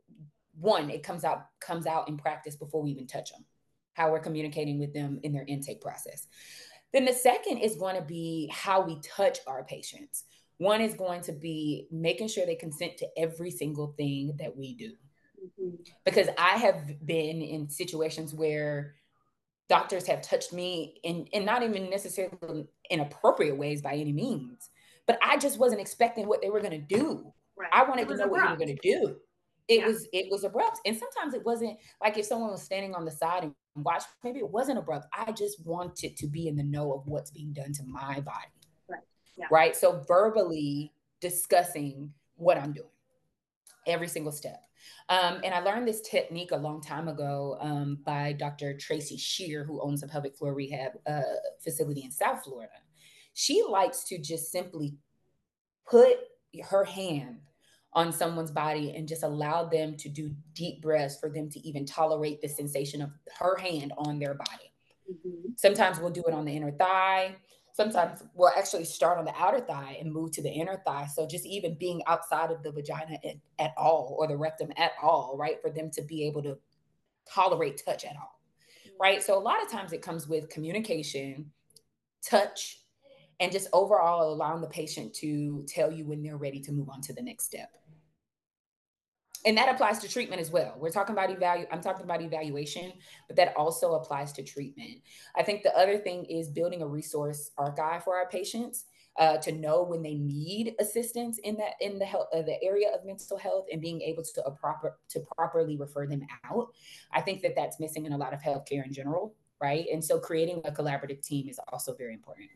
one, it comes out comes out in practice before we even touch them how we're communicating with them in their intake process. Then the second is going to be how we touch our patients. One is going to be making sure they consent to every single thing that we do. Mm-hmm. Because I have been in situations where doctors have touched me in, in not even necessarily inappropriate ways by any means, but I just wasn't expecting what they were going to do. Right. I wanted to know what they were going to do. It yeah. was it was abrupt, and sometimes it wasn't like if someone was standing on the side and watch. Maybe it wasn't abrupt. I just wanted to be in the know of what's being done to my body. Right. Yeah. Right. So verbally discussing what I'm doing every single step. Um, and I learned this technique a long time ago um, by Dr. Tracy Sher, who owns a pelvic floor rehab uh, facility in South Florida. She likes to just simply put her hand on someone's body and just allow them to do deep breaths for them to even tolerate the sensation of her hand on their body. Mm-hmm. Sometimes we'll do it on the inner thigh. Sometimes we'll actually start on the outer thigh and move to the inner thigh. So just even being outside of the vagina at, at all or the rectum at all, right? For them to be able to tolerate touch at all, mm-hmm. right? So a lot of times it comes with communication, touch, and just overall allowing the patient to tell you when they're ready to move on to the next step and that applies to treatment as well. We're talking about evalu I'm talking about evaluation, but that also applies to treatment. I think the other thing is building a resource archive for our patients uh, to know when they need assistance in that in the health uh, the area of mental health and being able to a proper to properly refer them out. I think that that's missing in a lot of healthcare in general, right? And so creating a collaborative team is also very important.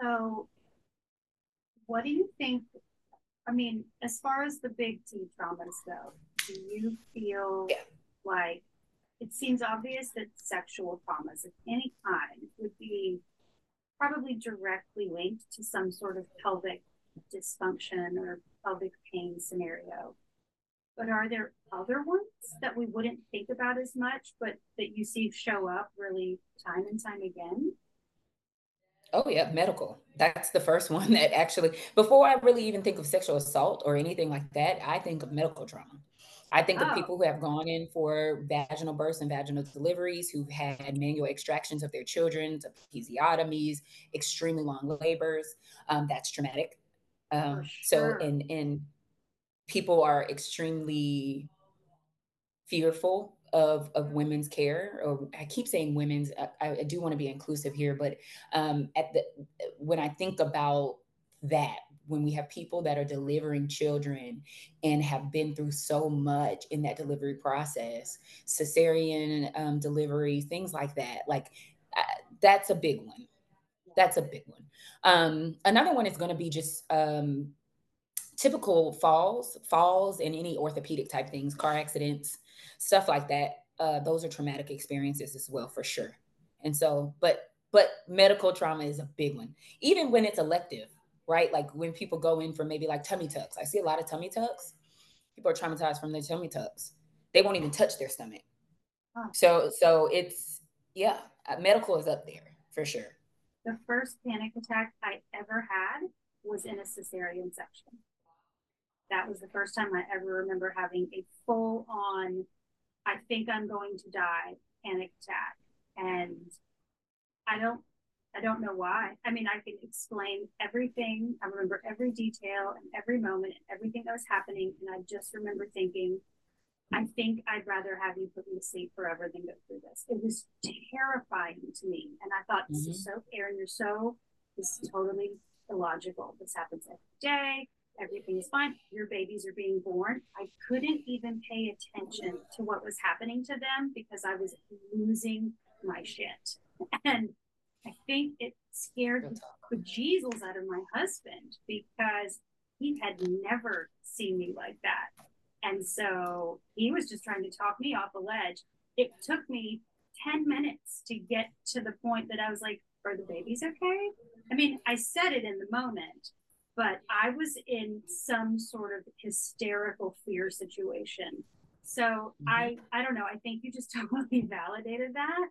So, what do you think I mean, as far as the big T traumas go, do you feel yeah. like it seems obvious that sexual traumas of any kind would be probably directly linked to some sort of pelvic dysfunction or pelvic pain scenario. But are there other ones that we wouldn't think about as much, but that you see show up really time and time again? Oh yeah, medical. That's the first one that actually before I really even think of sexual assault or anything like that, I think of medical trauma. I think oh. of people who have gone in for vaginal births and vaginal deliveries, who've had manual extractions of their children, episiotomies, extremely long labors. Um, that's traumatic. Um, sure. So, and and people are extremely fearful of of women's care or i keep saying women's i, I do want to be inclusive here but um at the when i think about that when we have people that are delivering children and have been through so much in that delivery process cesarean um, delivery things like that like uh, that's a big one. That's a big one. Um, another one is going to be just um, typical falls falls and any orthopedic type things car accidents stuff like that. Uh, those are traumatic experiences as well, for sure. And so, but but medical trauma is a big one, even when it's elective, right? Like when people go in for maybe like tummy tucks. I see a lot of tummy tucks. People are traumatized from their tummy tucks. They won't even touch their stomach. Huh. So so it's yeah, uh, medical is up there for sure. The first panic attack I ever had was in a cesarean section. That was the first time I ever remember having a full on I think I'm going to die panic attack. And I don't I don't know why. I mean, I can explain everything. I remember every detail and every moment and everything that was happening. And I just remember thinking, I think I'd rather have you put me to sleep forever than go through this. It was terrifying to me. And I thought, this mm-hmm. is so Erin, you're so, this is totally illogical. This happens every day. Everything's fine. Your babies are being born. I couldn't even pay attention to what was happening to them because I was losing my shit. And I think it scared the bejesus out of my husband because he had never seen me like that. And so he was just trying to talk me off a ledge. It took me 10 minutes to get to the point that I was like, Are the babies okay? I mean, I said it in the moment, but I was in some sort of hysterical fear situation. So mm-hmm. I I don't know. I think you just totally validated that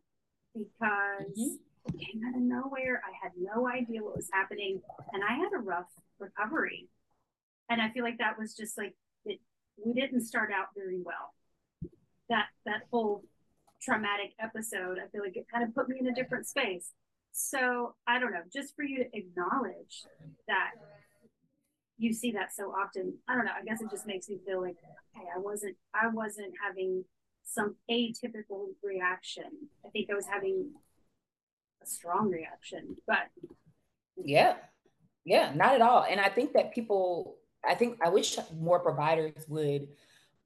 because mm-hmm. it came out of nowhere. I had no idea what was happening, and I had a rough recovery. And I feel like that was just like it. We didn't start out very well. That that whole traumatic episode, I feel like it kind of put me in a different space. So I don't know, just for you to acknowledge that you see that so often. I don't know. I guess it just makes me feel like, okay, I wasn't, I wasn't having some atypical reaction. I think I was having a strong reaction, but yeah, yeah, not at all. And I think that people, I think I wish more providers would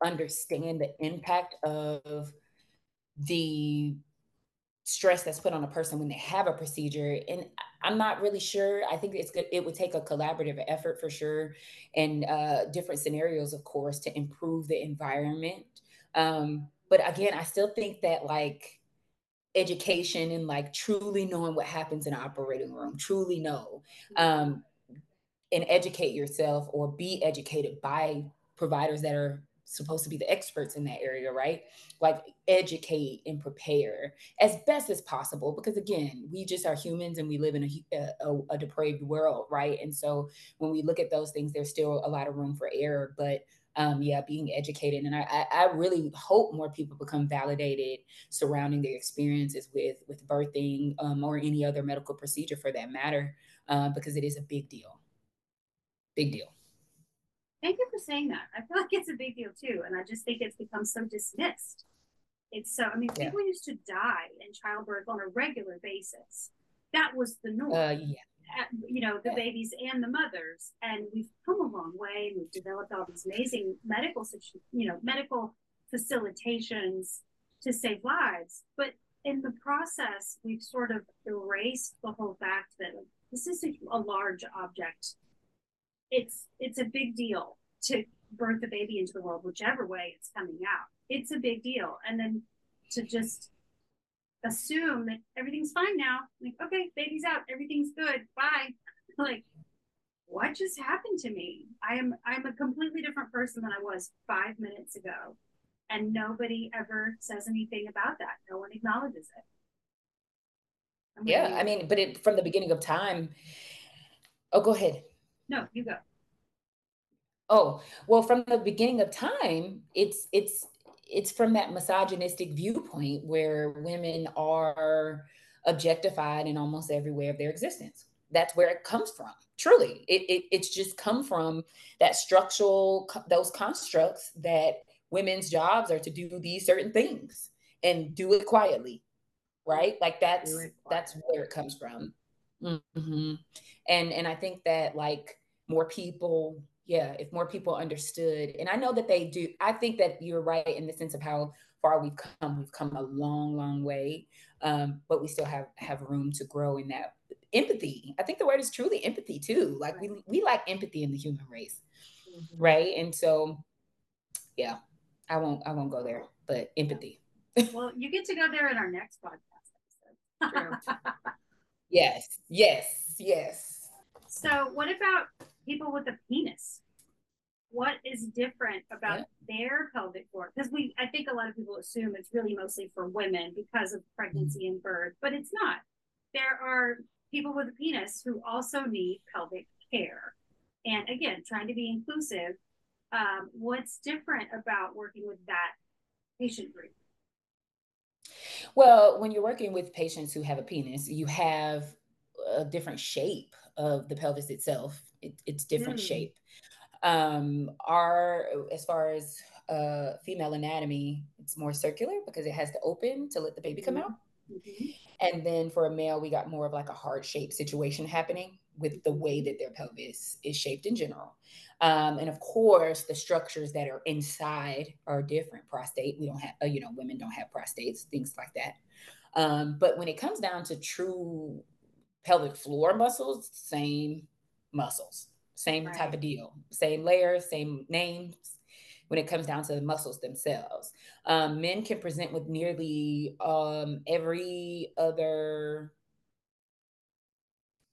understand the impact of the stress that's put on a person when they have a procedure and i'm not really sure i think it's good it would take a collaborative effort for sure and uh, different scenarios of course to improve the environment. Um, but again i still think that like education and like truly knowing what happens in an operating room truly know um, and educate yourself or be educated by providers that are supposed to be the experts in that area, right? Like educate and prepare as best as possible because again, we just are humans and we live in a, a, a depraved world, right? And so when we look at those things, there's still a lot of room for error, but um, yeah, being educated. And I, I really hope more people become validated surrounding their experiences with with birthing um, or any other medical procedure for that matter, uh, because it is a big deal. Big deal. Thank you for saying that. I feel like it's a big deal too. And I just think it's become so dismissed. It's so, I mean, yeah. people used to die in childbirth on a regular basis. That was the norm. Uh, yeah. At, you know, the yeah. babies and the mothers. And we've come a long way. And we've developed all these amazing medical, you know, medical facilitations to save lives. But in the process, we've sort of erased the whole fact that this is a, a large object it's it's a big deal to birth a baby into the world, whichever way it's coming out. It's a big deal. And then to just assume that everything's fine now, like, okay, baby's out, everything's good, bye. like, what just happened to me? I am I'm a completely different person than I was five minutes ago. And nobody ever says anything about that. No one acknowledges it. yeah, I mean, but it from the beginning of time. Oh, go ahead. No, you go. Oh, well, from the beginning of time, it's it's it's from that misogynistic viewpoint where women are objectified in almost every way of their existence. That's where it comes from. Truly, it, it it's just come from that structural those constructs that women's jobs are to do these certain things and do it quietly, right? Like that's that's where it comes from. Mm-hmm. And and I think that like more people, yeah, if more people understood, and I know that they do. I think that you're right in the sense of how far we've come. We've come a long, long way, um, but we still have have room to grow in that empathy. I think the word is truly empathy too. Like we we lack empathy in the human race, mm-hmm. right? And so, yeah, I won't I won't go there, but empathy. well, you get to go there in our next podcast episode. yes, yes, yes. So, what about people with a penis? What is different about yeah. their pelvic floor? Because we, I think a lot of people assume it's really mostly for women because of pregnancy mm-hmm. and birth, but it's not. There are people with a penis who also need pelvic care. And again, trying to be inclusive. Um, what's different about working with that patient group? Well, when you're working with patients who have a penis, you have a different shape of the pelvis itself. It, it's different mm. shape. Um, our as far as uh, female anatomy, it's more circular because it has to open to let the baby come out. Mm-hmm. And then for a male, we got more of like a heart shaped situation happening with the way that their pelvis is shaped in general. Um, and of course, the structures that are inside are different. Prostate, we don't have, uh, you know, women don't have prostates, things like that. Um, but when it comes down to true pelvic floor muscles, same muscles, same right. type of deal, same layers, same names. When it comes down to the muscles themselves, um, men can present with nearly um, every other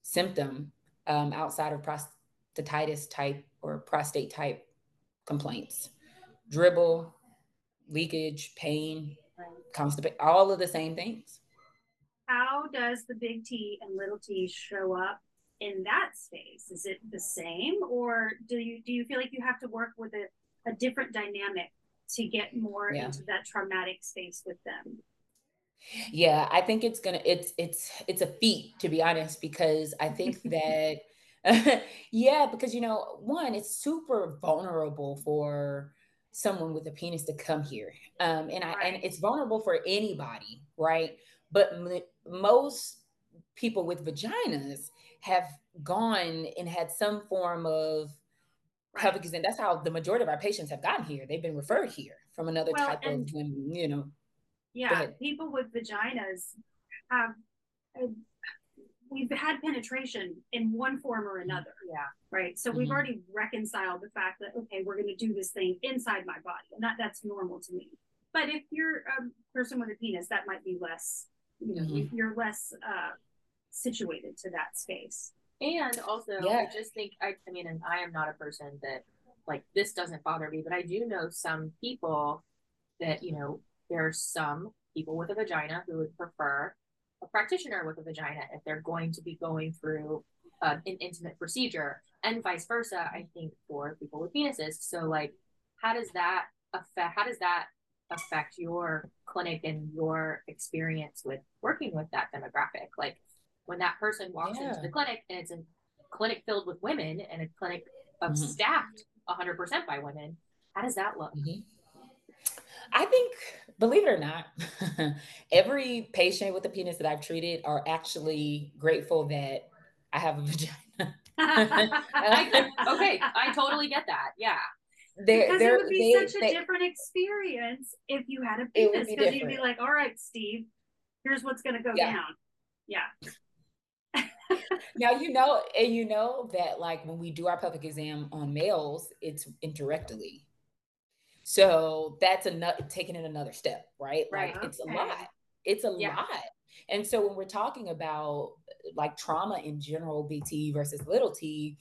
symptom um, outside of prostatitis type or prostate type complaints dribble, leakage, pain, constipation, all of the same things. How does the big T and little t show up in that space? Is it the same or do you do you feel like you have to work with a, a different dynamic to get more yeah. into that traumatic space with them? Yeah, I think it's gonna it's it's it's a feat to be honest, because I think that yeah, because you know, one, it's super vulnerable for someone with a penis to come here. Um, and I right. and it's vulnerable for anybody, right? But m- most people with vaginas have gone and had some form of right. pelvic and that's how the majority of our patients have gotten here. They've been referred here from another well, type of women, you know. Yeah, people with vaginas have we've had penetration in one form or another. Yeah. Right. So mm-hmm. we've already reconciled the fact that okay, we're going to do this thing inside my body, and that that's normal to me. But if you're a person with a penis, that might be less. You know, mm-hmm. you're less uh, situated to that space. And also, yeah. I just think I, I mean, and I am not a person that like this doesn't bother me, but I do know some people that you know there are some people with a vagina who would prefer a practitioner with a vagina if they're going to be going through uh, an intimate procedure, and vice versa. I think for people with penises. So, like, how does that affect? How does that affect your clinic and your experience with working with that demographic? Like, when that person walks yeah. into the clinic and it's a clinic filled with women and a clinic of mm-hmm. staffed 100% by women, how does that look? Mm-hmm. I think, believe it or not, every patient with a penis that I've treated are actually grateful that I have a vagina. okay, I totally get that. Yeah. They're, because they're, it would be they, such a they, different experience if you had a penis. Because be you'd be like, all right, Steve, here's what's going to go yeah. down. Yeah. now you know, and you know that like when we do our pelvic exam on males, it's indirectly. So that's another taking it another step, right? Right. Like it's a lot. It's a yeah. lot. And so when we're talking about like trauma in general, BT versus little t,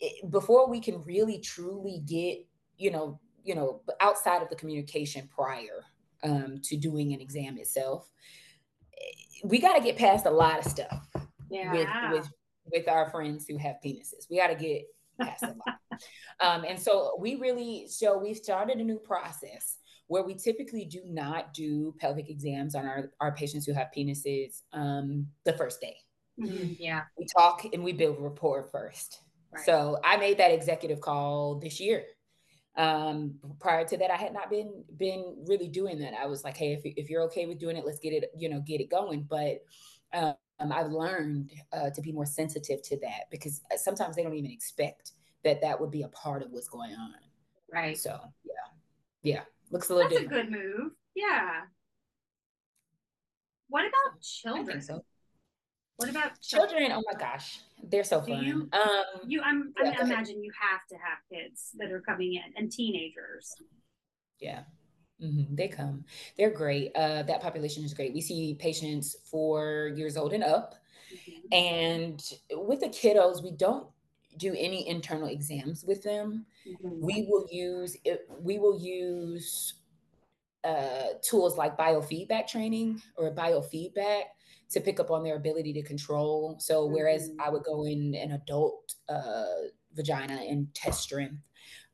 it, before we can really truly get, you know, you know, outside of the communication prior um, to doing an exam itself, we got to get past a lot of stuff yeah. with with with our friends who have penises. We got to get past a lot. Um, and so we really, so we've started a new process where we typically do not do pelvic exams on our, our patients who have penises um, the first day. Mm-hmm. Yeah. We talk and we build rapport first. Right. So I made that executive call this year. Um, prior to that, I had not been been really doing that. I was like, hey, if, if you're okay with doing it, let's get it, you know, get it going. But um, I've learned uh, to be more sensitive to that because sometimes they don't even expect that that would be a part of what's going on. Right. So yeah, yeah, looks a little. That's different. a good move. Yeah. What about children? So. What about children? children? Oh my gosh, they're so fun. You, um, you, I'm, yeah, I imagine you have to have kids that are coming in and teenagers. Yeah. Mm-hmm. They come. They're great. Uh, that population is great. We see patients four years old and up. Mm-hmm. And with the kiddos, we don't do any internal exams with them. Mm-hmm. We will use it, we will use uh, tools like biofeedback training or biofeedback to pick up on their ability to control. So whereas mm-hmm. I would go in an adult uh, vagina and test strength,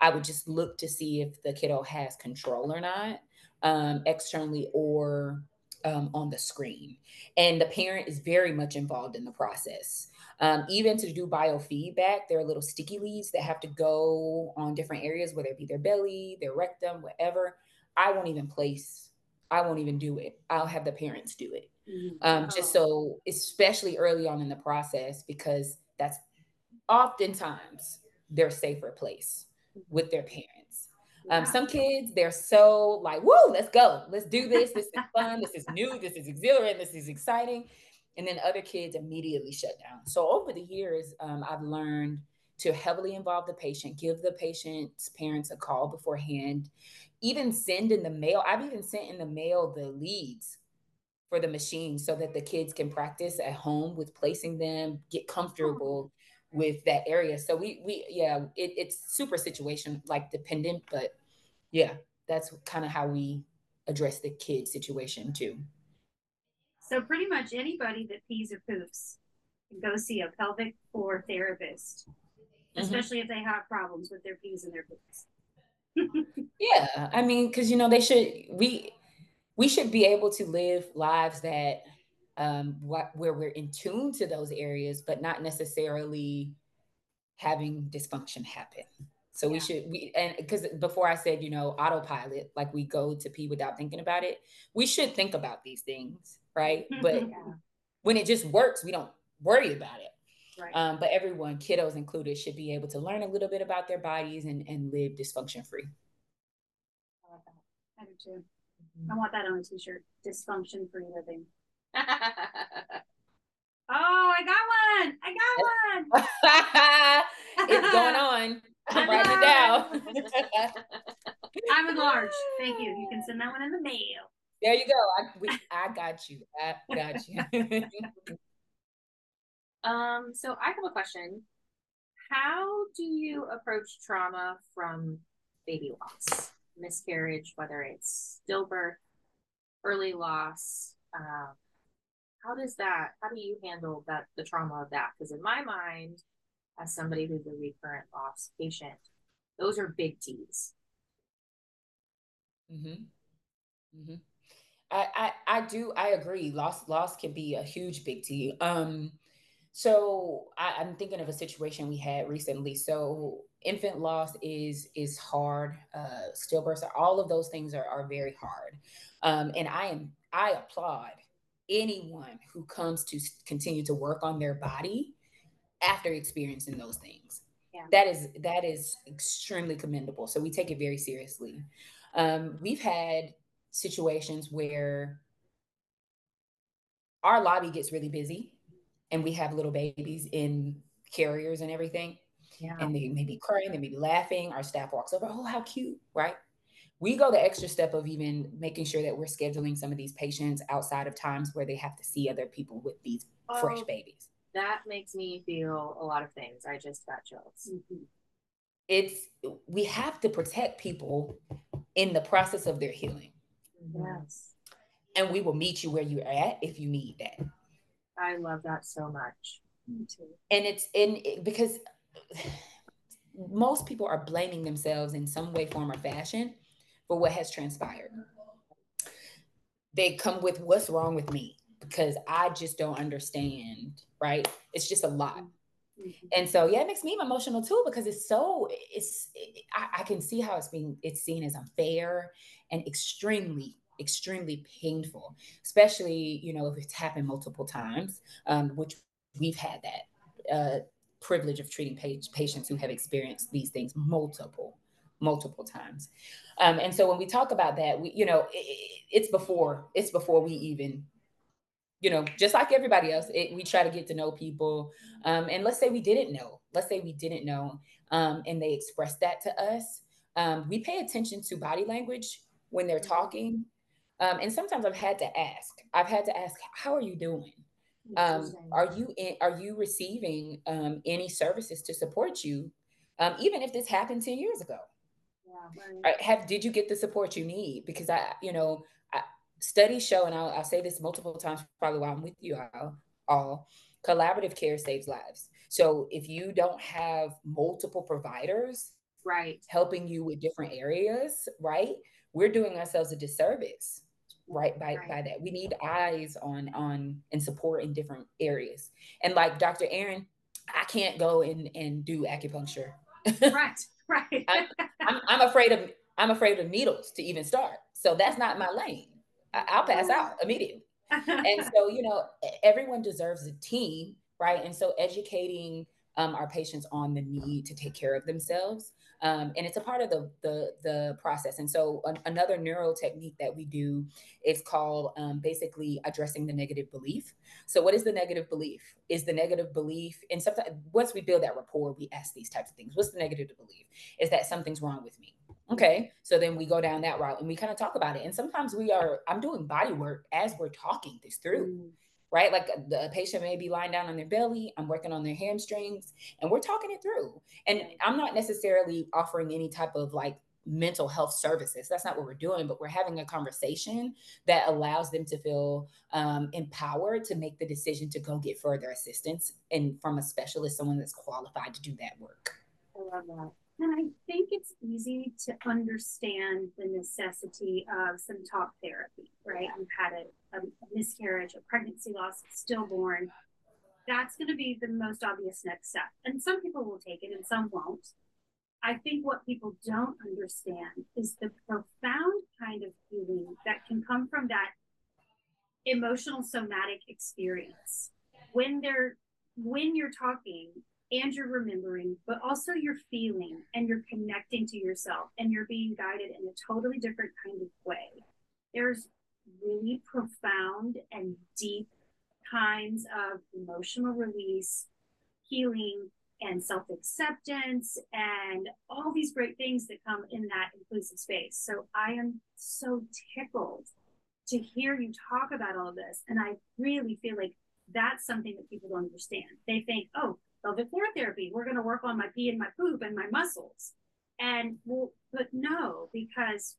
I would just look to see if the kiddo has control or not um, externally or um, on the screen. And the parent is very much involved in the process. Um, even to do biofeedback, there are little sticky leads that have to go on different areas, whether it be their belly, their rectum, whatever. I won't even place, I won't even do it. I'll have the parents do it. mm-hmm. um, just so especially early on in the process because that's oftentimes their safer place with their parents. Um, some kids, they're so like, whoa, let's go. Let's do this. This is fun. This is new. This is exhilarating. This is exciting. And then other kids immediately shut down. So over the years, um, I've learned to heavily involve the patient, give the patient's parents a call beforehand, even send in the mail. I've even sent in the mail the leads for the machine so that the kids can practice at home with placing them, get comfortable with that area. So we we yeah, it, it's super situation like dependent, but yeah, that's kind of how we address the kid situation too. So pretty much anybody that pees or poops can go see a pelvic floor therapist, mm-hmm. especially if they have problems with their pees and their poops. yeah, I mean, because you know they should we we should be able to live lives that um, wh- where we're in tune to those areas, but not necessarily having dysfunction happen. So yeah. we should we and because before I said you know autopilot, like we go to pee without thinking about it. We should think about these things, right? But yeah. when it just works, we don't worry about it. Right. Um, but everyone, kiddos included, should be able to learn a little bit about their bodies and, and live dysfunction free. I love that. I do too. Mm-hmm. I want that on a t-shirt. Dysfunction free living. oh, I got one. I got one. it's going on. I'm writing it down. I'm in large. Thank you. You can send that one in the mail. There you go. I, we, I got you. I got you. um. So I have a question. How do you approach trauma from baby loss, miscarriage, whether it's stillbirth, early loss? Um, how does that how do you handle that the trauma of that? Because in my mind as somebody who's a recurrent loss patient those are big t's mm-hmm. Mm-hmm. I, I i do i agree. Loss loss can be a huge big t. Um so I, i'm thinking of a situation we had recently. So infant loss is is hard uh stillbirths all of those things are, are very hard. Um and i am i applaud anyone who comes to continue to work on their body after experiencing those things. Yeah. That is that is extremely commendable. So we take it very seriously. Um, we've had situations where our lobby gets really busy and we have little babies in carriers and everything. Yeah. And they may be crying, they may be laughing. Our staff walks over, oh, how cute, right? We go the extra step of even making sure that we're scheduling some of these patients outside of times where they have to see other people with these oh, fresh babies. That makes me feel a lot of things. I just got chills. Mm-hmm. It's we have to protect people in the process of their healing. Yes. And we will meet you where you're at if you need that. I love that so much. Me too. And it's in because most people are blaming themselves in some way, form, or fashion for what has transpired. They come with what's wrong with me because I just don't understand, right? It's just a lot. Mm-hmm. And so, yeah, it makes me emotional too because it's so it's it, I, I, can see how it's being it's seen as unfair and extremely extremely painful, especially you know if it's happened multiple times, um, which we've had that uh, privilege of treating patients who have experienced these things multiple multiple times. Um, and so when we talk about that, we, you know, it, it's before, it's before we even, you know, just like everybody else, it, we try to get to know people. Um, and let's say we didn't know, let's say we didn't know, um, and they expressed that to us. Um, we pay attention to body language when they're talking. Um, and sometimes I've had to ask, I've had to ask, how are you doing? Um, are you in, are you receiving any services to support you? even if this happened 10 years ago, right. have did you get the support you need? Because i you know I, studies show and I'll, I'll, say this multiple times probably while i'm with you all, all collaborative care saves lives. So if you don't have multiple providers right. helping you with different areas right we're doing ourselves a disservice right by right. by that. We need eyes on on and support in different areas. And like dr Erin i can't go and and do acupuncture. Right right I'm, I'm, I'm, afraid of i'm afraid of needles to even start so that's not my lane I, will pass out immediately and so, you know, everyone deserves a team, right? And so educating um, our patients on the need to take care of themselves. Um, and it's a part of the the, the process. And so an, another neural technique that we do is called um, basically addressing the negative belief. So what is the negative belief? Is the negative belief, and sometimes once we build that rapport, we ask these types of things. What's the negative belief? Is that something's wrong with me? Okay. So then we go down that route and we kind of talk about it. And sometimes we are, I'm doing body work as we're talking this through. Mm right? Like the patient may be lying down on their belly, I'm working on their hamstrings, and we're talking it through. And I'm not necessarily offering any type of like mental health services. That's not what we're doing, but we're having a conversation that allows them to feel um, empowered to make the decision to go get further assistance and from a specialist, someone that's qualified to do that work. I love that. And I think it's easy to understand the necessity of some talk therapy, right? You've had a, a miscarriage, a pregnancy loss, stillborn. That's going to be the most obvious next step. And some people will take it and some won't. I think what people don't understand is the profound kind of healing that can come from that emotional somatic experience. When they're when you're talking and you're remembering, but also you're feeling and you're connecting to yourself and you're being guided in a totally different kind of way. There's really profound and deep kinds of emotional release, healing, and self acceptance, and all these great things that come in that inclusive space. So I am so tickled to hear you talk about all this. And I really feel like that's something that people don't understand. They think, oh, pelvic floor therapy. We're going to work on my pee and my poop and my muscles. And well, but no, because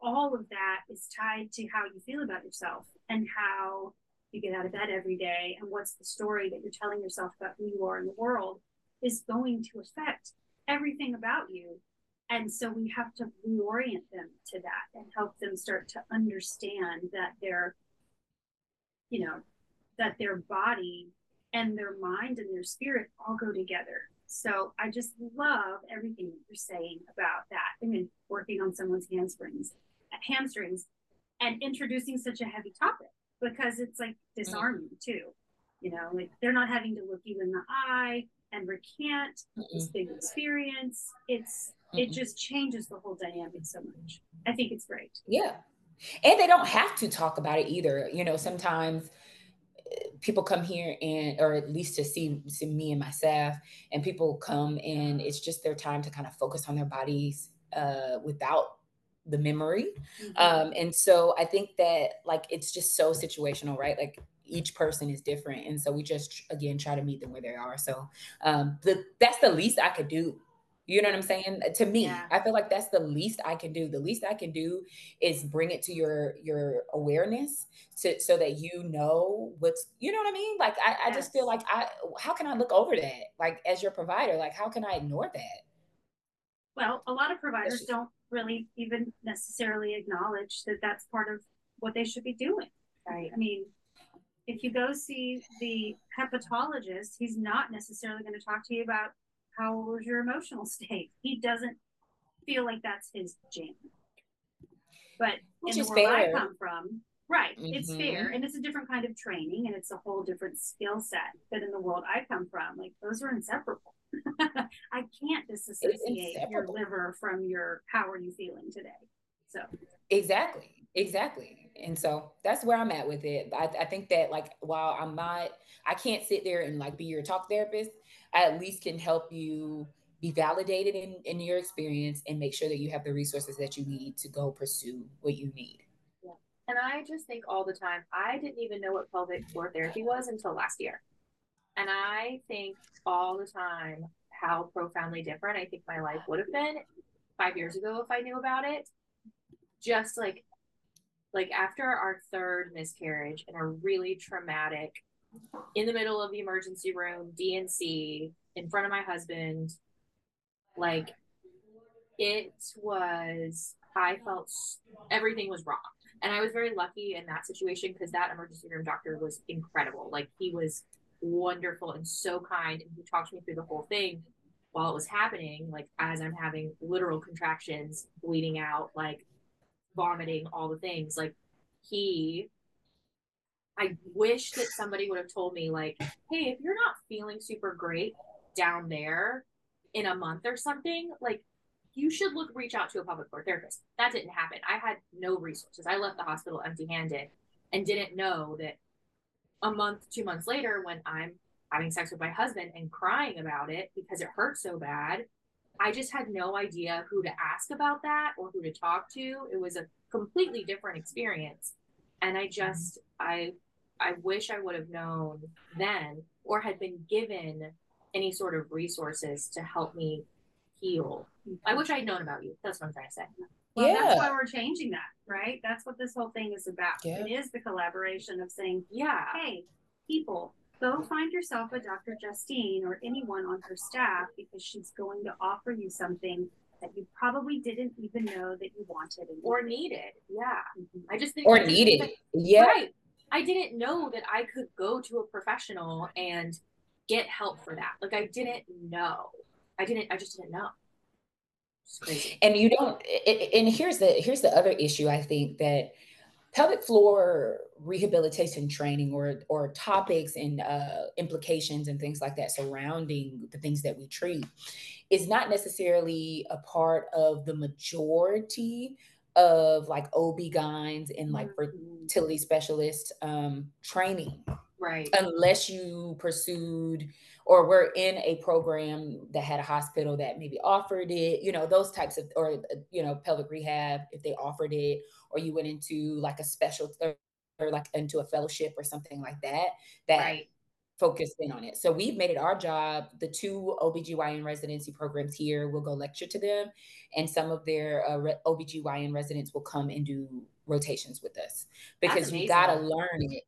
all of that is tied to how you feel about yourself and how you get out of bed every day and what's the story that you're telling yourself about who you are in the world is going to affect everything about you. And so we have to reorient them to that and help them start to understand that they're, you know, that their body and their mind and their spirit all go together. So I just love everything you're saying about that. I mean, working on someone's hamstrings, hamstrings, and introducing such a heavy topic because it's like disarming mm-hmm. too. You know, like they're not having to look you in the eye and recant this big experience. It's mm-hmm. it just changes the whole dynamic so much. I think it's great. Yeah. And they don't have to talk about it either. You know, sometimes people come here and or at least to see, see me and my staff and people come and it's just their time to kind of focus on their bodies uh, without the memory. Mm-hmm. um, and so i think that like it's just so situational right? Like each person is different and so we just again try to meet them where they are. So um the that's the least i could do you know what I'm saying? Uh, to me, yeah. I feel like that's the least I can do. The least I can do is bring it to your your awareness to so that you know what's you know what I mean? Like I, yes. I just feel like I how can I look over that? Like as your provider, like how can I ignore that? Well, a lot of providers don't really even necessarily acknowledge that that's part of what they should be doing. Right. I mean, if you go see the hepatologist, he's not necessarily going to talk to you about how was your emotional state? He doesn't feel like that's his jam. But Which in the world fair. I come from, right, mm-hmm. it's fair and it's a different kind of training and it's a whole different skill set. But in the world I come from, like those are inseparable. I can't disassociate your liver from your how are you feeling today. So exactly, exactly. And so that's where I'm at with it. I, I think that like while I'm not, I can't sit there and like be your talk therapist. At least can help you be validated in, in your experience and make sure that you have the resources that you need to go pursue what you need. Yeah. And I just think all the time, I didn't even know what pelvic floor therapy was until last year. And I think all the time how profoundly different I think my life would have been five years ago if I knew about it. Just like like after our third miscarriage and a really traumatic in the middle of the emergency room, D&C, in front of my husband. Like it was, I felt everything was wrong. And I was very lucky in that situation because that emergency room doctor was incredible. Like he was wonderful and so kind. And he talked me through the whole thing while it was happening. Like as I'm having literal contractions, bleeding out, like vomiting, all the things. Like he I wish that somebody would have told me, like, hey, if you're not feeling super great down there in a month or something, like, you should look reach out to a pelvic floor therapist. That didn't happen. I had no resources. I left the hospital empty handed and didn't know that a month, two months later, when I'm having sex with my husband and crying about it because it hurt so bad, I just had no idea who to ask about that or who to talk to. It was a completely different experience. And I mm-hmm. just I I wish I would have known then or had been given any sort of resources to help me heal. I wish I had known about you. That's what I'm trying to say. Well, yeah. that's why we're changing that, right? That's what this whole thing is about. Yeah. It is the collaboration of saying, yeah, hey, people, go find yourself a Dr. Justine or anyone on her staff because she's going to offer you something that you probably didn't even know that you wanted or needed. Yeah. Mm-hmm. I just think or needed. yeah. Right. I didn't know that I could go to a professional and get help for that. Like I didn't know. I didn't I just didn't know. And you don't and here's the here's the other issue I think that pelvic floor rehabilitation training or or topics and uh, implications and things like that surrounding the things that we treat is not necessarily a part of the majority of like OB-GYNs and like fertility specialist um, training. Right. Unless you pursued or were in a program that had a hospital that maybe offered it, you know, those types of, or, you know, pelvic rehab, if they offered it, or you went into like a special or like into a fellowship or something like that, that right. Focused in on it. So we've made it our job. The two OBGYN residency programs here will go lecture to them, and some of their uh, re- OBGYN residents will come and do rotations with us because you got to learn it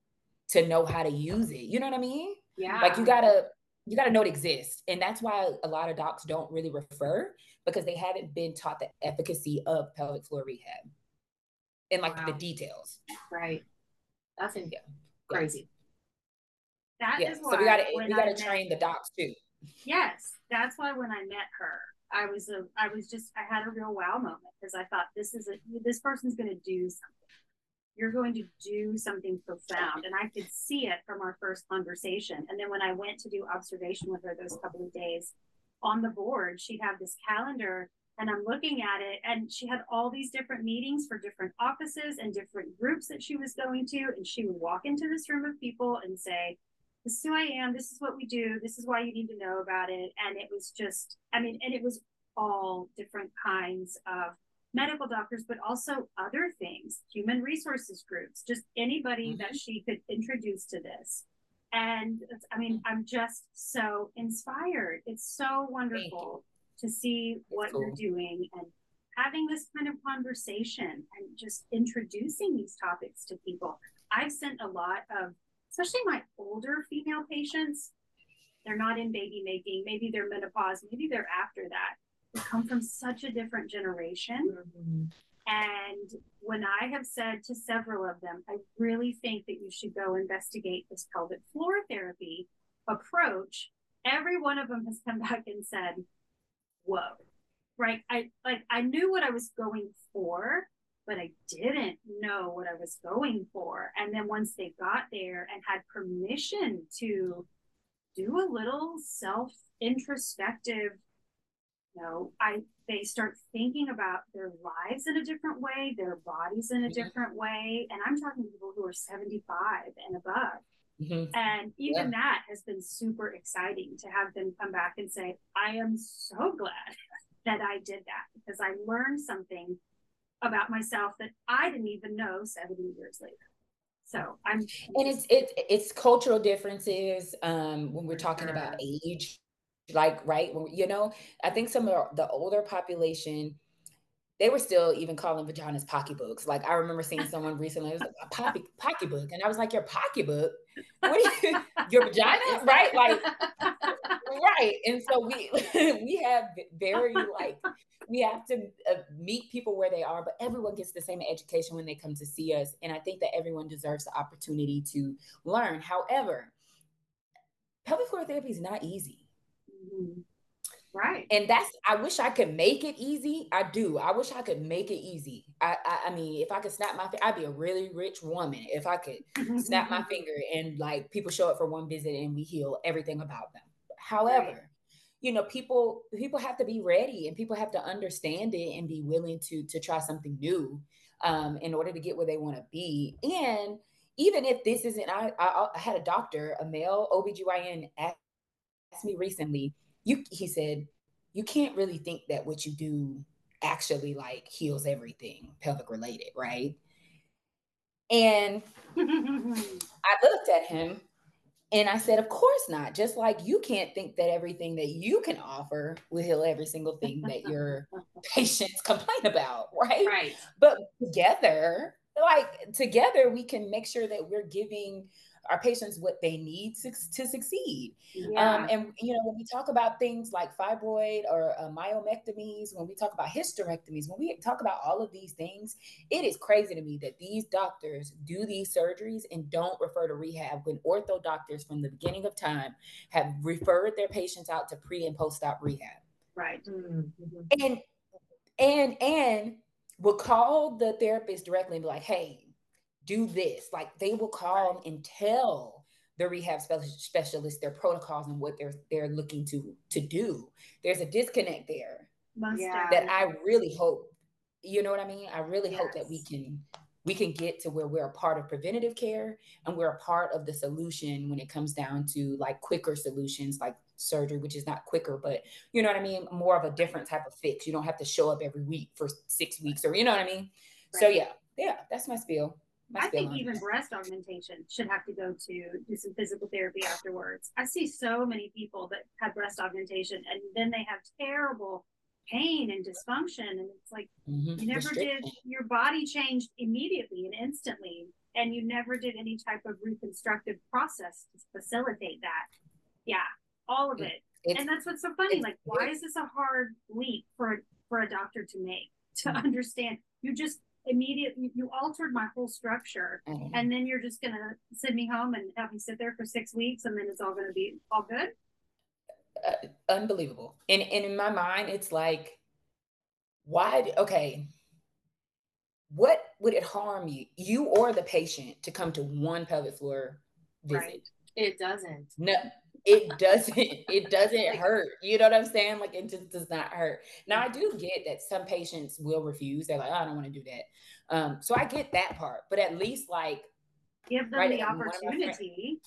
to know how to use it. You know what I mean? Yeah. Like you got to you got to know it exists. And that's why a lot of docs don't really refer because they haven't been taught the efficacy of pelvic floor rehab and like wow. the details. Right. That's in, yeah. crazy. That yeah. is why so we gotta we gotta train the docs too. Yes. That's why when I met her, I was a I was just I had a real wow moment because I thought this is a this person's gonna do something you're going to do something profound. And I could see it from our first conversation. And then when I went to do observation with her those couple of days on the board, she'd have this calendar and I'm looking at it and she had all these different meetings for different offices and different groups that she was going to. And she would walk into this room of people and say, this is who I am. This is what we do. This is why you need to know about it. And it was just, I mean, and it was all different kinds of medical doctors, but also other things, human resources groups, just anybody mm-hmm. that she could introduce to this. And I mean, I'm just so inspired. It's so wonderful to see what cool. you're doing and having this kind of conversation and just introducing these topics to people. I've sent a lot of, especially my older female patients, they're not in baby making, maybe they're menopause, maybe they're after that They come from such a different generation. And when I have said to several of them, I really think that you should go investigate this pelvic floor therapy approach, every one of them has come back and said, Whoa, right? I like I knew what I was going for, but I didn't know what I was going for. And then once they got there and had permission to do a little self introspective you know, I they start thinking about their lives in a different way, their bodies in a mm-hmm. different way. And I'm talking people who are 75 and above. Mm-hmm. And even yeah. that has been super exciting to have them come back and say, I am so glad that I did that because I learned something about myself that I didn't even know 70 years later. So I'm and it's it's it's cultural differences um when we're talking about age like right you know i think some of the older population they were still even calling vaginas pocketbooks. Like i remember seeing someone recently it was like a pocket pocketbook and i was like your pocketbook? What you, your vagina? Right like right and so we we have very like we have to uh, meet people where they are but everyone gets the same education when they come to see us and i think that everyone deserves the opportunity to learn however pelvic floor therapy is not easy Mm-hmm. Right. And that's I wish I could make it easy. I do. I wish I could make it easy. I I, I mean, if I could snap my finger, I'd be a really rich woman if I could snap my finger and like people show up for one visit and we heal everything about them. However, right. you know, people people have to be ready and people have to understand it and be willing to to try something new um, in order to get where they want to be. And even if this isn't, I, I, I had a doctor, a male OBGYN asked me recently, you he said, you can't really think that what you do actually like heals everything pelvic related, right? And I looked at him and I said, Of course not. Just like you can't think that everything that you can offer will heal every single thing that your patients complain about, right? Right. But together, like together, we can make sure that we're giving our patients what they need to, to succeed. Um, yeah. Um, and you know, when we talk about things like fibroid or uh, myomectomies, when we talk about hysterectomies, when we talk about all of these things, it is crazy to me that these doctors do these surgeries and don't refer to rehab when ortho doctors from the beginning of time have referred their patients out to pre and post op rehab. Right. Mm-hmm. And and and will call the therapist directly and be like, hey, do this. Like they will call right. and tell the rehab specialist their protocols and what they're they're looking to to do. There's a disconnect there yeah. that I really hope. You know what I mean? I really yes. hope that we can we can get to where we're a part of preventative care and we're a part of the solution when it comes down to like quicker solutions like surgery which is not quicker but you know what i mean more of a different type of fix you don't have to show up every week for six weeks or you know what i mean right. so yeah yeah that's my spiel I think even breast augmentation should have to go to do some physical therapy afterwards. I see so many people that have breast augmentation and then they have terrible pain and dysfunction. And it's like mm-hmm. you never did your body changed immediately and instantly. And you never did any type of reconstructive process to facilitate that. Yeah, all of it. It's, and that's what's so funny. Like, why is this a hard leap for for a doctor to make to mm-hmm. understand? You just immediately you altered my whole structure. Mm-hmm. and then you're just gonna send me home and have me sit there for six weeks and then it's all gonna be all good? Uh, unbelievable. And, and in my mind it's like why okay. What would it harm you you or the patient to come to one pelvic floor visit? Right. it doesn't. No it doesn't it doesn't hurt you know what i'm saying? Like it just does not hurt. Now i do get that some patients will refuse they're like oh, i don't want to do that. Um so i get that part but at least like give them right, the opportunity.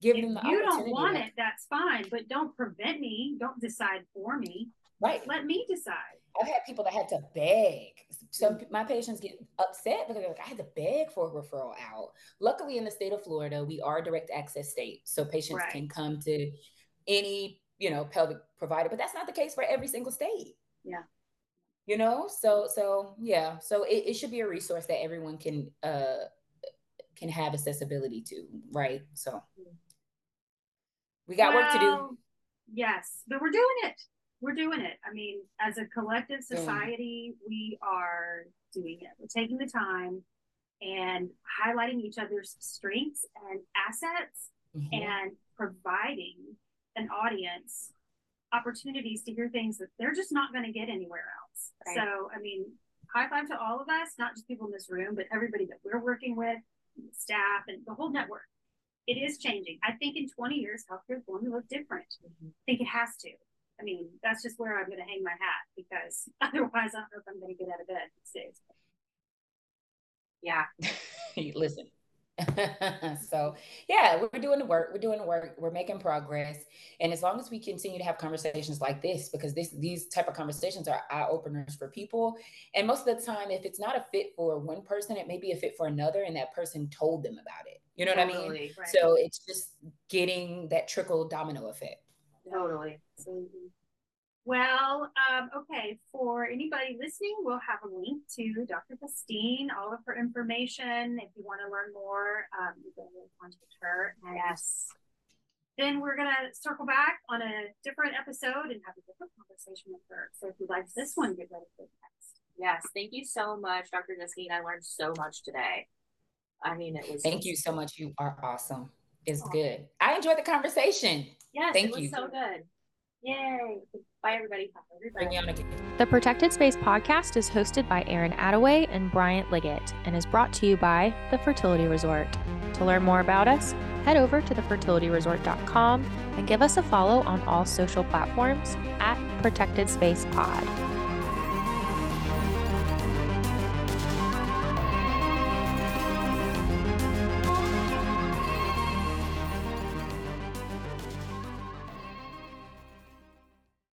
Give if them the you don't want it that's fine but don't prevent me don't decide for me. Right. Let me decide. I've had people that had to beg some my patients get upset because they're like, I had to beg for a referral out. Luckily, in the state of Florida, we are a direct access state, so patients right. can come to any you know pelvic provider, but that's not the case for every single state. Yeah, you know, so so yeah, so it, it should be a resource that everyone can uh can have accessibility to, right? So we got well, work to do. Yes, but we're doing it we're doing it. I mean, as a collective society, mm. we are doing it. We're taking the time and highlighting each other's strengths and assets mm-hmm. and providing an audience opportunities to hear things that they're just not going to get anywhere else. Right. So, I mean, high five to all of us, not just people in this room, but everybody that we're working with, staff, and the whole network. It is changing. I think in 20 years, healthcare is going to look different. Mm-hmm. I think it has to. I mean, that's just where I'm going to hang my hat because otherwise, I don't know if I'm going to get out of bed these days. Yeah. Listen. so yeah we're doing the work we're doing the work we're making progress and as long as we continue to have conversations like this because this these type of conversations are eye openers for people and most of the time if it's not a fit for one person it may be a fit for another and that person told them about it you know totally, what i mean right. so it's just getting that trickle domino effect Totally. Well, um, okay, for anybody listening, we'll have a link to Dr. Justine, all of her information. If you want to learn more, um, you can contact her. Yes. Then we're going to circle back on a different episode and have a different conversation with her. So if you like this one, get ready for the next. Yes, thank you so much, Dr. Justine. I learned so much today. I mean, it was. Thank you so much. You are awesome. It's good. I enjoyed the conversation. Yes, Thank you. so good. Yay. Bye, everybody. Bring me on again. The Protected Space podcast is hosted by Erin Attaway and Bryant Liggett and is brought to you by The Fertility Resort. To learn more about us, head over to thefertilityresort.com and give us a follow on all social platforms at Protected Space Pod.